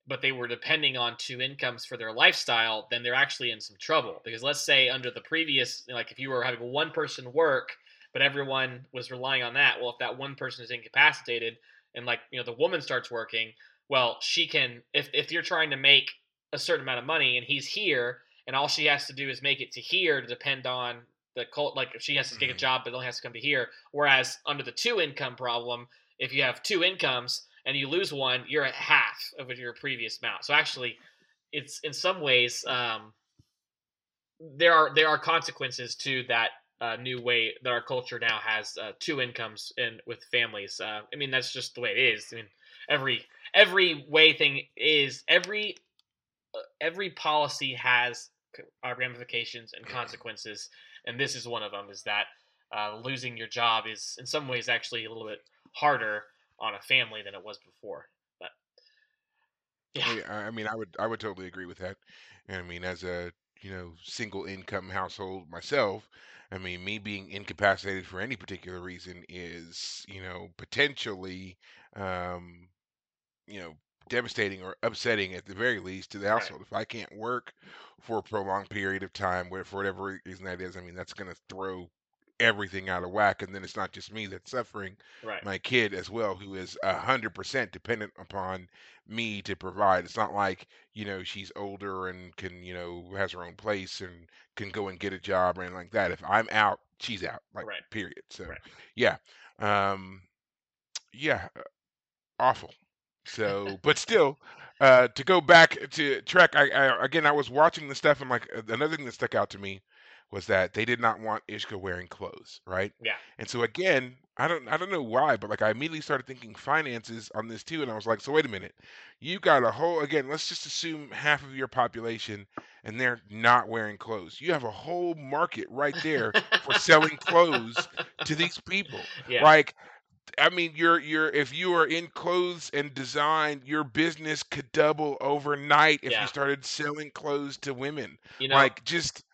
but they were depending on two incomes for their lifestyle, then they're actually in some trouble. Because let's say under the previous, like if you were having one person work, but everyone was relying on that, well, if that one person is incapacitated and like you know the woman starts working, well, she can. If if you're trying to make a certain amount of money and he's here and all she has to do is make it to here to depend on the cult like if she has to take a Mhm. job but only has to come to here whereas under the two income problem if you have two incomes and you lose one you're at half of your previous amount so actually it's in some ways um, there are there are consequences to that uh, new way that our culture now has uh, two incomes in with families. Uh, i mean that's just the way it is. I mean every every way thing is every uh, every policy has uh, ramifications and consequences, and this is one of them. Is that uh, losing your job is in some ways actually a little bit harder on a family than it was before. But yeah, I I mean, I would I would totally agree with that. And I mean, as a you know single income household myself, I mean, me being incapacitated for any particular reason is you know potentially um, you know devastating or upsetting at the very least to the right, household. If I can't work for a prolonged period of time, where for whatever reason that is, I mean, that's going to throw everything out of whack. And then it's not just me that's suffering, right, my kid as well, who is a hundred percent dependent upon me to provide. It's not like, you know, she's older and can, you know, has her own place and can go and get a job or anything like that. If I'm out, she's out, like right, period. So right. yeah. Um yeah, awful. So, but still, uh, to go back to Trek, I, I again, I was watching the stuff, and like uh, another thing that stuck out to me was that they did not want Ishka wearing clothes, right? Yeah, And so again, I don't, I don't know why, but like I immediately started thinking finances on this too, and I was like, so wait a minute, you got a whole again, let's just assume half of your population, and they're not wearing clothes. You have a whole market right there for selling clothes to these people. yeah, Like I mean, you're you're if you are in clothes and design, your business could double overnight if you started selling clothes to women. You know, Like just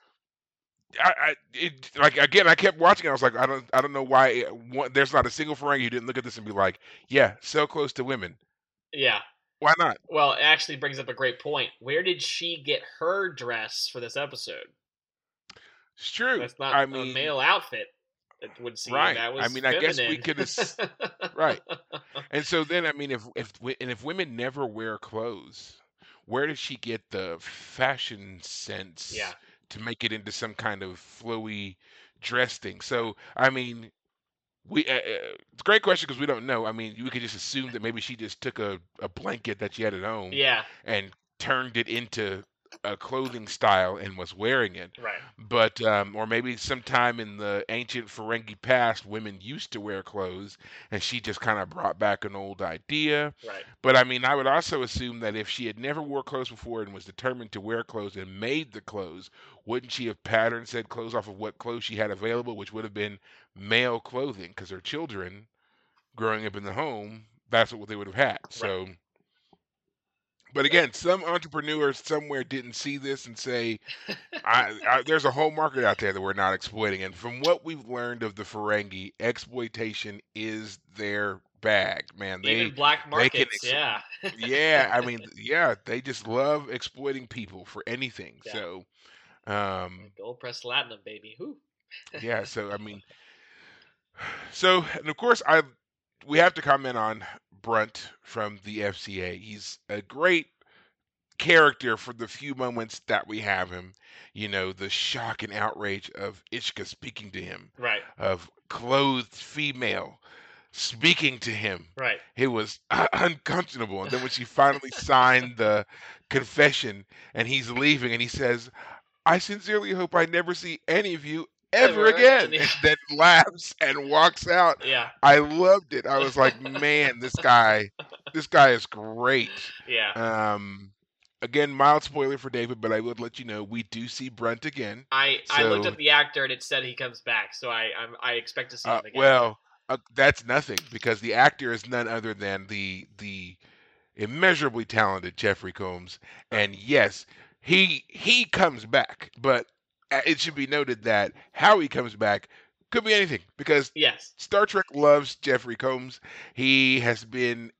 I, I it like again, I kept watching. I was like, I don't I don't know why it- one, there's not a single Ferengi who didn't look at this and be like, yeah, so close to women. yeah. Why not? Well, it actually brings up a great point. Where did she get her dress for this episode? It's true. That's not I a mean, male outfit. It would seem right. that was I mean, I guess we feminine. could right. And so then, I mean, if if and if women never wear clothes, where does she get the fashion sense? yeah, to make it into some kind of flowy dress thing? So, I mean, we uh, uh, it's a great question because we don't know. I mean, we could just assume that maybe she just took a, a blanket that she had at home yeah, and turned it into a clothing style and was wearing it. right, But um, or maybe sometime in the ancient Ferengi past, women used to wear clothes, and she just kind of brought back an old idea. right, But I mean, I would also assume that if she had never wore clothes before and was determined to wear clothes and made the clothes, wouldn't she have patterned said clothes off of what clothes she had available, which would have been male clothing? Because her children, growing up in the home, that's what they would have had. right. So. But again, some entrepreneurs somewhere didn't see this and say, I, I, there's a whole market out there that we're not exploiting. And from what we've learned of the Ferengi, exploitation is their bag, man. Even They black they can, markets, yeah, yeah. I mean, yeah, they just love exploiting people for anything. yeah. So, um, Gold press platinum, baby. Whoo. yeah. So I mean, so and of course, I we have to comment on Brunt from the FCA. He's a great character for the few moments that we have him. You know, the shock and outrage of Ishka speaking to him, Right, of clothed female speaking to him. right. It was unconscionable. And then when she finally signed the confession and he's leaving and he says, I sincerely hope I never see any of you ever Ever. again. Yeah. Then laughs and walks out. Yeah, I loved it. I was like, man, this guy, this guy is great. yeah. Um, again, mild spoiler for David, but I would let you know we do see Brunt again. I I looked So, up the actor and it said he comes back, so I I'm, I expect to see uh, him again. well, uh, that's nothing because the actor is none other than the the immeasurably talented Jeffrey Combs, and yes, he he comes back, but it should be noted that how he comes back could be anything because Yes. Star Trek loves Jeffrey Combs. He has been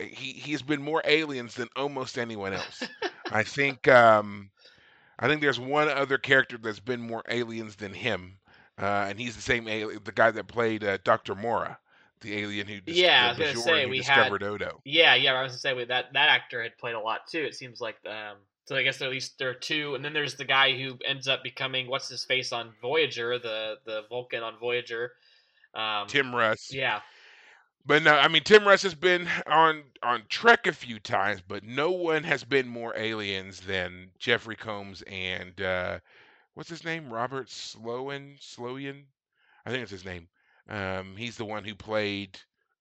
he he's been more aliens than almost anyone else. I think um I think there's one other character that's been more aliens than him, uh, and he's the same alien, the guy that played uh, Doctor Mora, the alien who dis- Yeah, I was gonna say we had discovered Odo. Yeah, yeah. I was gonna say that that actor had played a lot too. It seems like um. So I guess at least there are two, and then there's the guy who ends up becoming what's his face on Voyager, the the Vulcan on Voyager. Um, Tim Russ. Yeah, But no, I mean Tim Russ has been on on Trek a few times, but no one has been more aliens than Jeffrey Combs and uh, what's his name? Robert Sloan Sloan. I think it's his name. Um, he's the one who played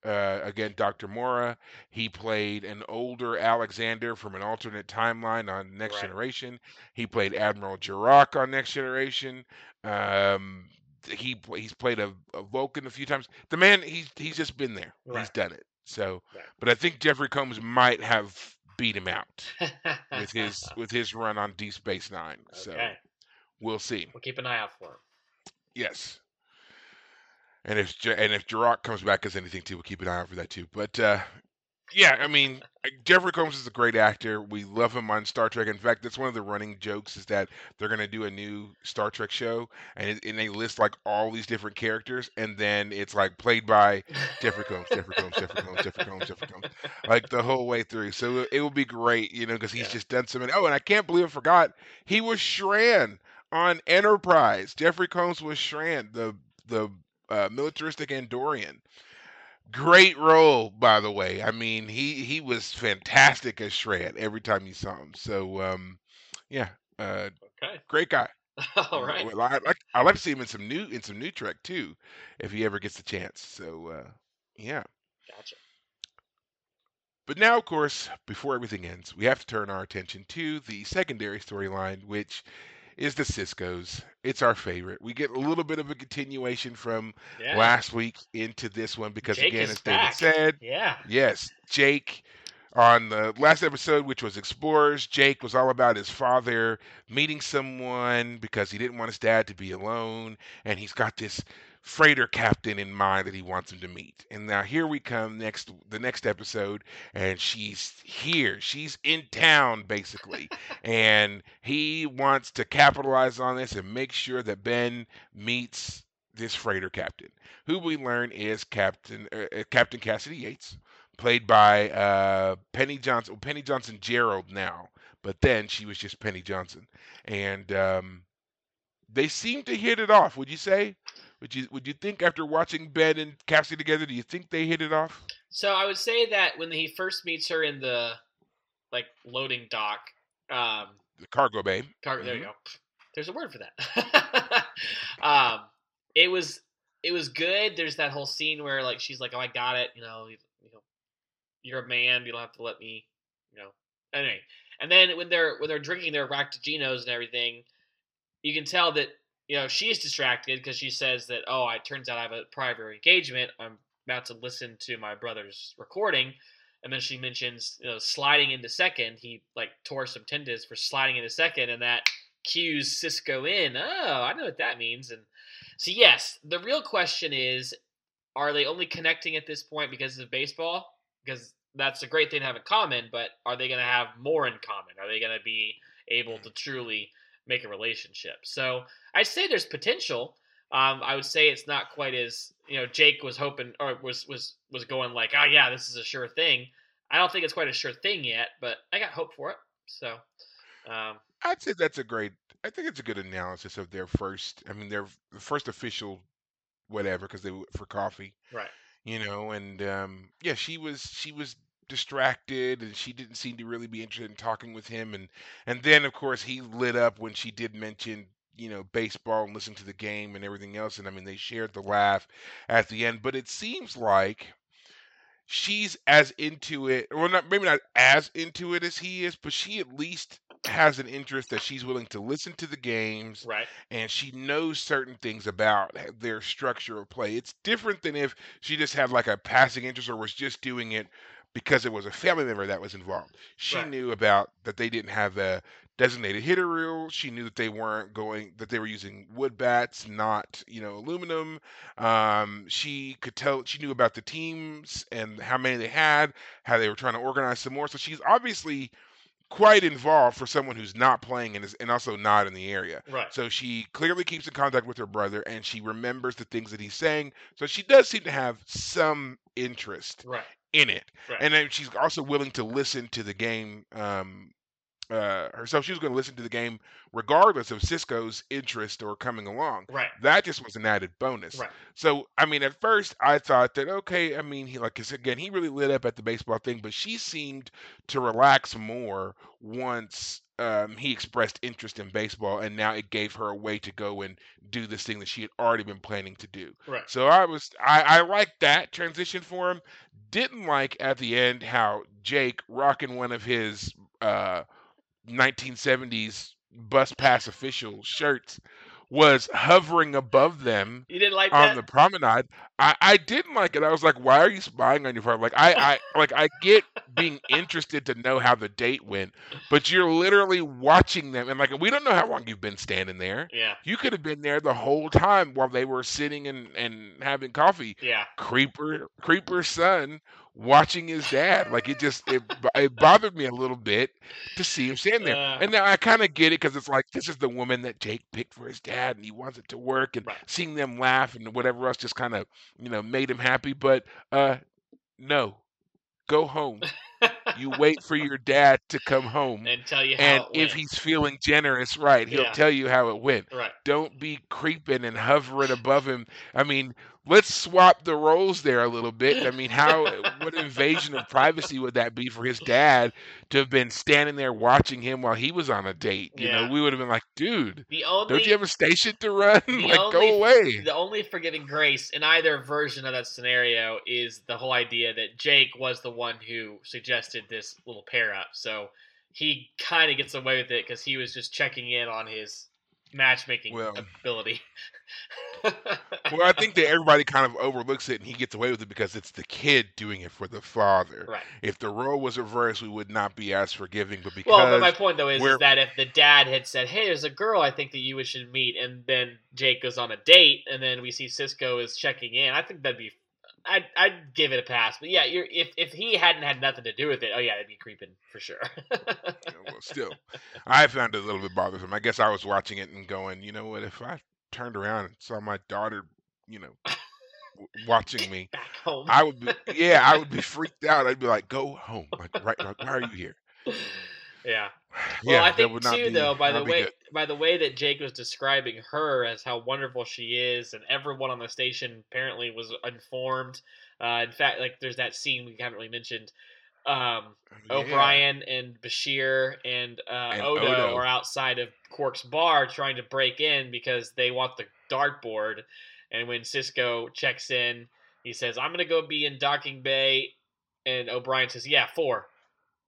uh, again Dr. Mora. He played an older Alexander from an alternate timeline on Next Right. Generation. He played Admiral Jarok on Next Generation. Um, he he's played a, a Vulcan a few times. The man he's he's just been there. He's done it. So, Right. but I think Jeffrey Combs might have beat him out with his with his run on Deep Space Nine. So we'll see. we'll keep an eye out for him. Yes. And if and if Jarok comes back as anything too, we'll keep an eye out for that too. But uh, yeah, I mean, uh, Jeffrey Combs is a great actor. We love him on Star Trek. In fact, that's one of the running jokes is that they're going to do a new Star Trek show, and it, and they list like all these different characters, and then it's like played by Jeffrey Combs, Jeffrey Combs, Jeffrey Combs, Jeffrey Combs, Jeffrey Combs, like the whole way through. So it, it will be great, you know, because he's Yeah. just done so many. Oh, and I can't believe I forgot he was Shran on Enterprise. Jeffrey Combs was Shran, the the uh, militaristic Andorian. Great role, by the way. I mean, he he was fantastic as Shran every time you saw him. So, um, yeah, uh, Okay, great guy. all right. Well, I like I like to see him in some new in some new Trek too, if he ever gets the chance. So, uh, yeah. Gotcha. But now, of course, before everything ends, we have to turn our attention to the secondary storyline, which is the Sisko's. It's our favorite. We get a little bit of a continuation from Yeah. last week into this one because, Jake again, as David back. said, Yeah. yes, Jake. On the last episode, which was Explorers, Jake was all about his father meeting someone because he didn't want his dad to be alone, and he's got this freighter captain in mind that he wants him to meet. And now here we come next the next episode and she's here. She's in town basically. and he wants to capitalize on this and make sure that Ben meets this freighter captain, who we learn is Captain uh, uh, Captain Cassidy Yates, played by uh, Penny Johnson. Well, Penny Johnson Jerald now, but then she was just Penny Johnson, and um, they seem to hit it off. Would you say? Would you Would you think after watching Ben and Cassie together, do you think they hit it off? So I would say that when he first meets her in the like loading dock, um, The cargo bay. Car- There you Mhm. go. There's a word for that. um, it was it was good. There's that whole scene where like she's like, "Oh, I got it. You know, you, you know, you're a man. You don't have to let me. You know." Anyway, and then when they're when they're drinking their Ractaginos and everything, you can tell that you know she's distracted because she says that, "Oh, it turns out I have a private engagement. I'm about to listen to my brother's recording." And then she mentions, you know, sliding into second. He like tore some tendons for sliding into second, and that cues Sisko in. Oh, I know what that means. And so, yes, the real question is: Are they only connecting at this point because of baseball? Because that's a great thing to have in common, but are they going to have more in common? Are they going to be able mm. to truly make a relationship? So I'd say there's potential. Um, I would say it's not quite as you know Jake was hoping or was was was going like, oh yeah, this is a sure thing. I don't think it's quite a sure thing yet, but I got hope for it. So, um, I'd say that's a great. I think it's a good analysis of their first. I mean, their first official, whatever, because they for coffee, right, you know. And um, yeah, she was she was distracted, and she didn't seem to really be interested in talking with him. And and then of course he lit up when she did mention you know baseball and listening to the game and everything else. And I mean they shared the laugh at the end, but it seems like she's as into it well not maybe not as into it as he is but she at least has an interest that she's willing to listen to the games right, and she knows certain things about their structure of play it's different than if she just had like a passing interest or was just doing it because it was a family member that was involved she Right. knew about that they didn't have a designated hitter rule she knew that they weren't going that they were using wood bats not you know aluminum um, she could tell she knew about the teams and how many they had, how they were trying to organize some more. So she's obviously quite involved for someone who's not playing and is and also not in the area. right, So she clearly keeps in contact with her brother and she remembers the things that he's saying. So she does seem to have some interest right, in it. Right. And then she's also willing to listen to the game um, uh, herself. She was going to listen to the game regardless of Sisko's interest or coming along. Right. That just was an added bonus. Right. So, I mean, at first I thought that okay. I mean, he like again, he really lit up at the baseball thing, but she seemed to relax more once um, he expressed interest in baseball, and now it gave her a way to go and do this thing that she had already been planning to do. Right. So I was I, I liked that transition for him. Didn't like at the end how Jake rocking one of his uh 1970s bus pass official shirts was hovering above them You didn't like on that? the promenade. I, I didn't like it. I was like, why are you spying on your partner? Like I, I like I get being interested to know how the date went, but you're literally watching them and like we don't know how long you've been standing there. yeah. You could have been there the whole time while they were sitting and, and having coffee. Yeah. Creeper Creeper's son watching his dad. Like it just it, it bothered me a little bit to see him stand there. Uh. and now I kind of get it because it's like this is the woman that Jake picked for his dad, and he wants it to work. And Right. seeing them laugh and whatever else just kind of you know made him happy. But uh, no, go home. You wait for your dad to come home. and tell you how And if he's feeling generous, right, he'll Yeah. tell you how it went right. don't be creeping and hovering above him. I mean, let's swap the roles there a little bit. I mean, how what invasion of privacy would that be for his dad to have been standing there watching him while he was on a date? You Yeah. know, we would have been like, dude, The only don't you have a station to run? like, only- go away. the only forgiving grace in either version of that scenario is the whole idea that Jake was the one who suggested this little pair up. So he kind of gets away with it because he was just checking in on his matchmaking Well- ability. Well, I think that everybody kind of overlooks it and he gets away with it because it's the kid doing it for the father. right. If the role was reversed, we would not be as forgiving. But because Well, but my point though is, is that if the dad had said, "Hey, there's a girl I think that you should meet," and then Jake goes on a date, and then we see Sisko is checking in, I think that'd be, I'd, I'd give it a pass. But yeah, you're, if if he hadn't had nothing to do with it, oh yeah, it'd be creeping for sure. Yeah, well, still, I found it a little bit bothersome. I guess I was watching it and going, you know what? If I turned around and saw my daughter, you know, watching me, Back home. I would be, yeah, I would be freaked out. I'd be like, go home. Like, right, like, why are you here? yeah. Yeah, Well, I that think too, be- though, by the way, good. by the way that Jake was describing her as how wonderful she is, and everyone on the station apparently was informed. Uh, in fact, like there's that scene we haven't really mentioned. Um, Yeah. O'Brien and Bashir and, uh, And Odo, Odo. are outside of Quark's bar trying to break in because they want the dartboard. And when Sisko checks in, he says, "I'm gonna go be in docking bay," and O'Brien says, "Yeah, four.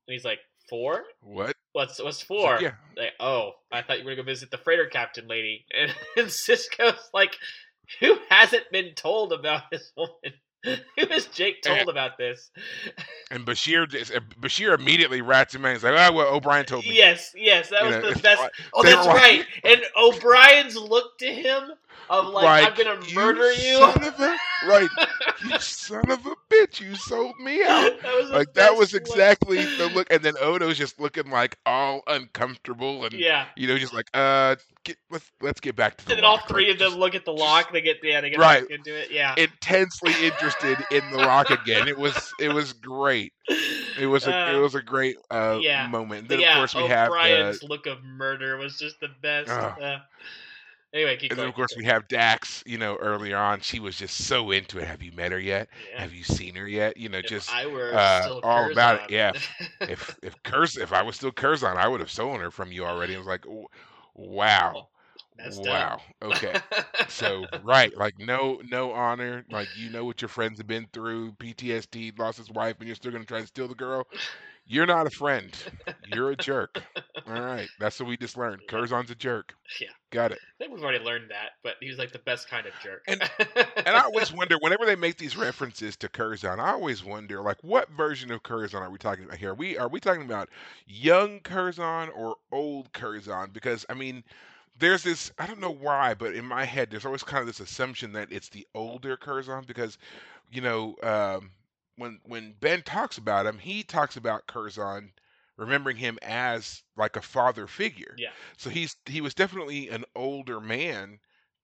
And he's like, four? What? What's what's four? like, yeah. Like, oh, I thought you were gonna go visit the freighter captain lady. And, and Sisko's like, who hasn't been told about this woman? Who has Jake told about this? And Bashir, just, uh, Bashir immediately rats him out. He's like, oh, well, O'Brien told me. Yes, yes, that You was know, the best. Oh, that's like- right. And O'Brien's look to him of like, I'm gonna murder you. A, right. You son of a bitch. You sold me out. that Like that was exactly the look, and then Odo's just looking like all uncomfortable, and Yeah. you know, just like uh, get, let's let's get back to the And then all three Like, of them just look at the lock. They get yeah, they get Right. into it. Yeah. intensely interested in the lock again. It was it was great. It was a it Uh, was a great uh yeah. moment. But Then yeah, of course we have the, O'Brien's look of murder was just the best. Uh, anyway, and then of course we have Dax. You know, earlier on, she was just so into it. Have you met her yet? Yeah. Have you seen her yet? You know, If just I were uh, all about it, yeah. if if Curse if I was still Curzon, I would have stolen her from you already. It was like, wow, Messed wow, up. okay. So right, like no no honor, like you know what your friends have been through, PTSD, lost his wife, and you're still gonna try to steal the girl. You're not a friend. You're a jerk. All right, that's what we just learned. Curzon's a jerk. Yeah. Got it. I think we've already learned that, but he was like the best kind of jerk. And- And I always wonder, whenever they make these references to Curzon, I always wonder, like, what version of Curzon are we talking about here? Are we are we talking about young Curzon or old Curzon? Because I mean, there's this I don't know why, but in my head, there's always kind of this assumption that it's the older Curzon because, you know, um, when when Ben talks about him, he talks about Curzon, remembering him as like a father figure. yeah, So he's he was definitely an older man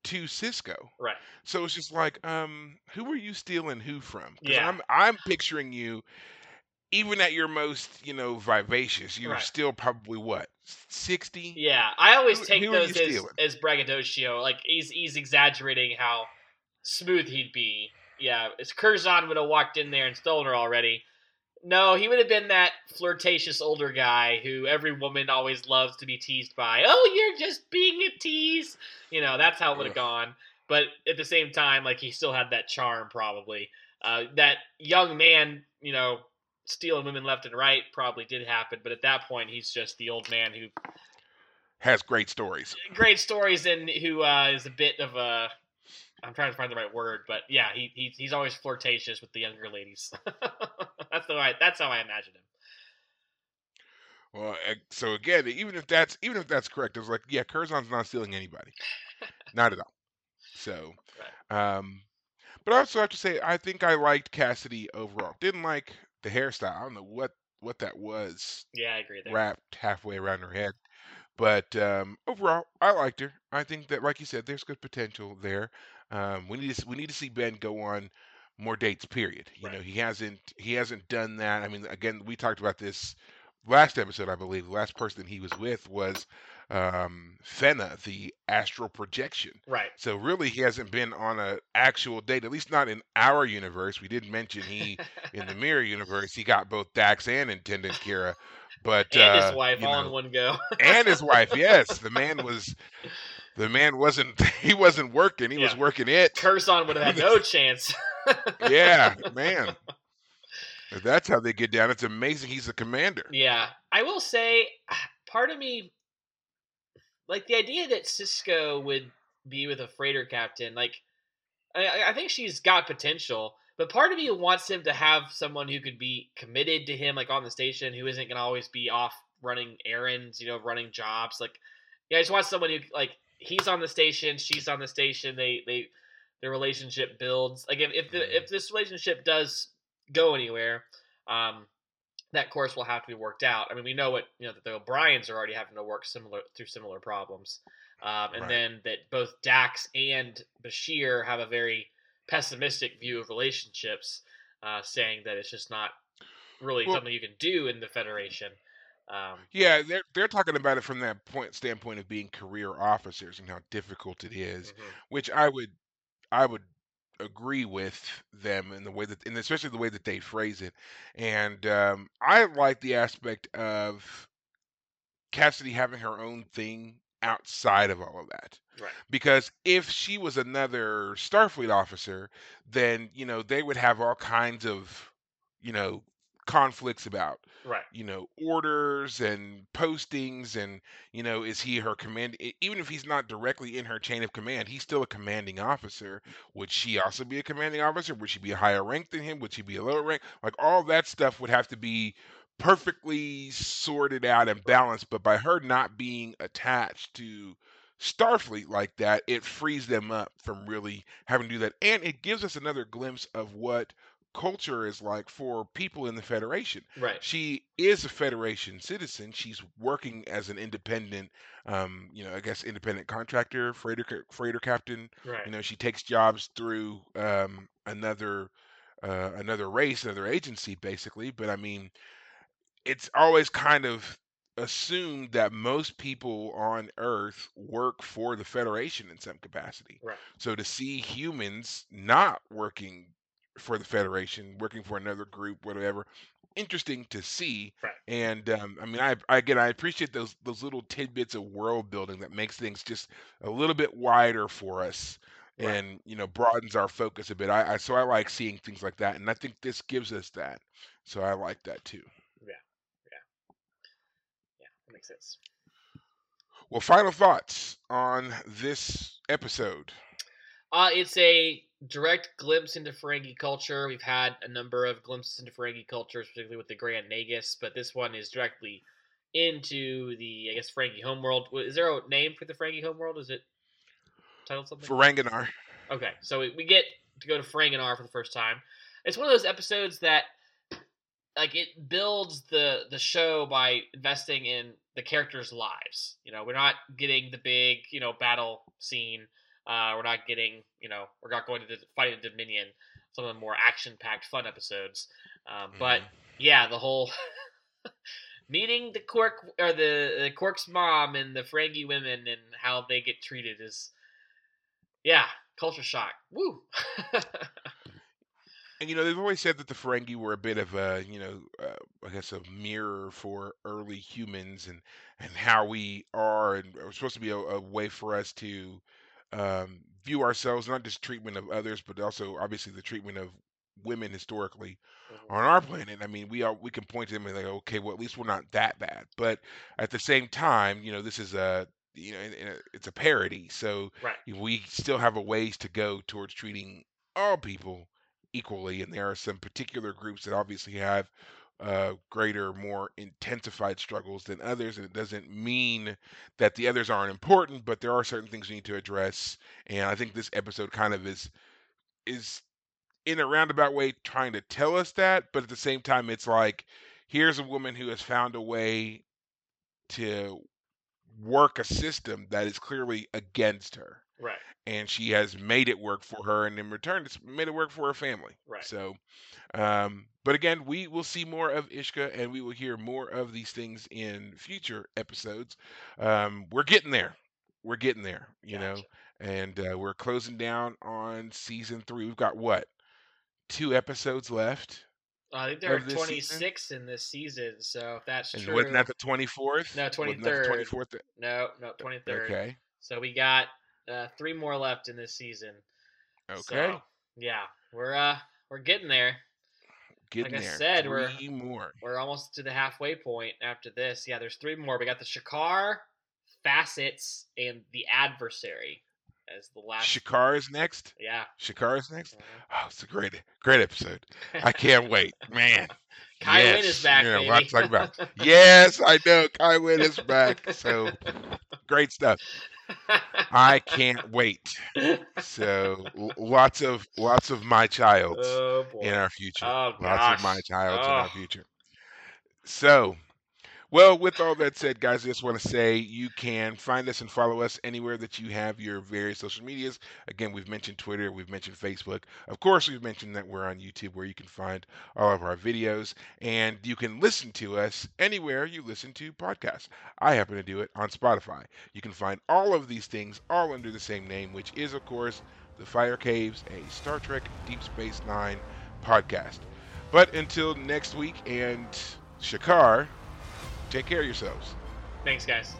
to Sisko. right. So it's just like, um, who are you stealing who from? Yeah. I'm I'm picturing you even at your most, you know, vivacious, you're Right. still probably what sixty. Yeah, I always Who- take who those as, as braggadocio. Like he's he's exaggerating how smooth he'd be. Yeah, as Curzon would have walked in there and stolen her already. No, he would have been that flirtatious older guy who every woman always loves to be teased by. Oh, you're just being a tease. You know, that's how it would have gone. But at the same time, like he still had that charm, probably. Uh, that young man, you know, stealing women left and right probably did happen. But at that point, he's just the old man who Has great stories. great stories and who uh, is a bit of a I'm trying to find the right word, but yeah, he, he he's always flirtatious with the younger ladies. that's the right. That's how I imagine him. Well, eh, so again, even if that's even if that's correct, it's like yeah, Curzon's not stealing anybody, not at all. So, um, but I also have to say, I think I liked Cassidy overall. Didn't like the hairstyle. I don't know what what that was Yeah, I agree there. wrapped halfway around her head. But um, overall, I liked her. I think that, like you said, there's good potential there. Um, we need to we need to see Ben go on more dates. Period. You know, he hasn't he hasn't done that. I mean, again, we talked about this last episode. I believe the last person he was with was um, Fenna, the astral projection. Right. So really, he hasn't been on an actual date. At least not in our universe. We did mention he in the mirror universe he got both Dax and Intendant Kira. But and uh, his wife all know, in one go. and his wife. Yes, the man was the man wasn't he wasn't working. He was working it. Curzon would have had no chance. Yeah, man. That's how they get down, it's amazing. He's the commander. Yeah, I will say, part of me, like the idea that Sisko would be with a freighter captain, like I- I, I think she's got potential, but part of me wants him to have someone who could be committed to him, like on the station, who isn't gonna always be off running errands, you know, running jobs. Like, yeah, I just want someone who like he's on the station, she's on the station, they they their relationship builds. Like if if the, if this relationship does go anywhere, um, that course will have to be worked out. I mean, we know what you know that the O'Briens are already having to work similar through similar problems, um, and Right. then that both Dax and Bashir have a very pessimistic view of relationships, uh, saying that it's just not really Well- something you can do in the Federation. Um, Yeah, they're they're talking about it from that point standpoint of being career officers and how difficult it is, mhm. which I would I would agree with them in the way that and especially the way that they phrase it. And um, I like the aspect of Cassidy having her own thing outside of all of that. Right. Because if she was another Starfleet officer, then you know they would have all kinds of you know conflicts about Right. you know orders and postings and you know is he her command e- even if he's not directly in her chain of command he's still a commanding officer would she also be a commanding officer would she be a higher rank than him would she be a lower rank like all that stuff would have to be perfectly sorted out and balanced but by her not being attached to Starfleet like that, it frees them up from really having to do that. And it gives us another glimpse of what culture is like for people in the Federation. Right. She is a Federation citizen. She's working as an independent, um, you know, I guess independent contractor, freighter freighter captain. Right. You know, she takes jobs through um, another uh, another race, another agency, basically. But I mean, it's always kind of assumed that most people on Earth work for the Federation in some capacity. Right. So to see humans not working for the Federation, working for another group, whatever, interesting to see. Right. And um, I mean, I, I again, I appreciate those those little tidbits of world building that makes things just a little bit wider for us. Right. And you know broadens our focus a bit. I, I so I like seeing things like that, and I think this gives us that. So I like that too. Yeah, yeah, yeah. that makes sense. Well, final thoughts on this episode. Uh, it's a direct glimpse into Ferengi culture. We've had a number of glimpses into Ferengi cultures, particularly with the Grand Nagus, but this one is directly into the, I guess, Ferengi homeworld. Is there a name for the Ferengi homeworld? Is it titled something? Ferenginar. Okay, so we, we get to go to Ferenginar for the first time. It's one of those episodes that, like, it builds the the show by investing in the characters' lives. You know, we're not getting the big, you know, battle scene. Uh, we're not getting, you know, we're not going to the fight in Dominion. Some of the more action-packed, fun episodes. Um, But yeah, the whole meeting the Quark or the, the Quark's mom and the Ferengi women and how they get treated is, yeah, culture shock. Woo. And you know, they've always said that the Ferengi were a bit of a, you know, uh, I guess a mirror for early humans and and how we are, and it was supposed to be a, a way for us to um, view ourselves, not just treatment of others, but also obviously the treatment of women historically Mhm. on our planet. I mean, we are we can point to them and like, okay, well, at least we're not that bad. But at the same time, you know, this is a you know, and- and it's a parody, so Right. we still have a ways to go towards treating all people equally. And there are some particular groups that obviously have uh, greater, more intensified struggles than others. And it doesn't mean that the others aren't important, but there are certain things we need to address. And I think this episode kind of is is in a roundabout way trying to tell us that, but at the same time, it's like here's a woman who has found a way to work a system that is clearly against her, Right. and she has made it work for her, and in return, it's made it work for her family. Right. So, um, but again, we will see more of Ishka, and we will hear more of these things in future episodes. Um, we're getting there. We're getting there. You know and uh, we're closing down on season three. We've got what two episodes left, I think there are of this season? 26 in this season, so if that's and true. wasn't that the twenty fourth? No, Twenty 23rd. fourth. no, no, 23rd. Okay, So we got uh, three more left in this season. okay, So, yeah, we're uh we're getting there. Getting I there. said, we're- more. We're almost to the halfway point after this. Yeah, there's three more. We got the Shakaar, Facets, and the Adversary as the last. Shakaar is next. yeah. Shakaar is next. Mhm. Oh, it's a great, great episode. I can't wait, man. Kai Winn is back, Yeah, baby. lots to talk about. Yes, I know. Kai Winn is back. So great stuff. I can't wait. So lots of lots of my child oh in our future. Oh Lots of my child childs in our Oh. future. So, well, with all that said, guys, I just want to say you can find us and follow us anywhere that you have your various social medias. Again, we've mentioned Twitter, we've mentioned Facebook. Of course, we've mentioned that we're on YouTube where you can find all of our videos, and you can listen to us anywhere you listen to podcasts. I happen to do it on Spotify. You can find all of these things all under the same name, which is, of course, The Fire Caves, a Star Trek Deep Space Nine podcast. But until next week and Shakaar, take care of yourselves. Thanks, guys.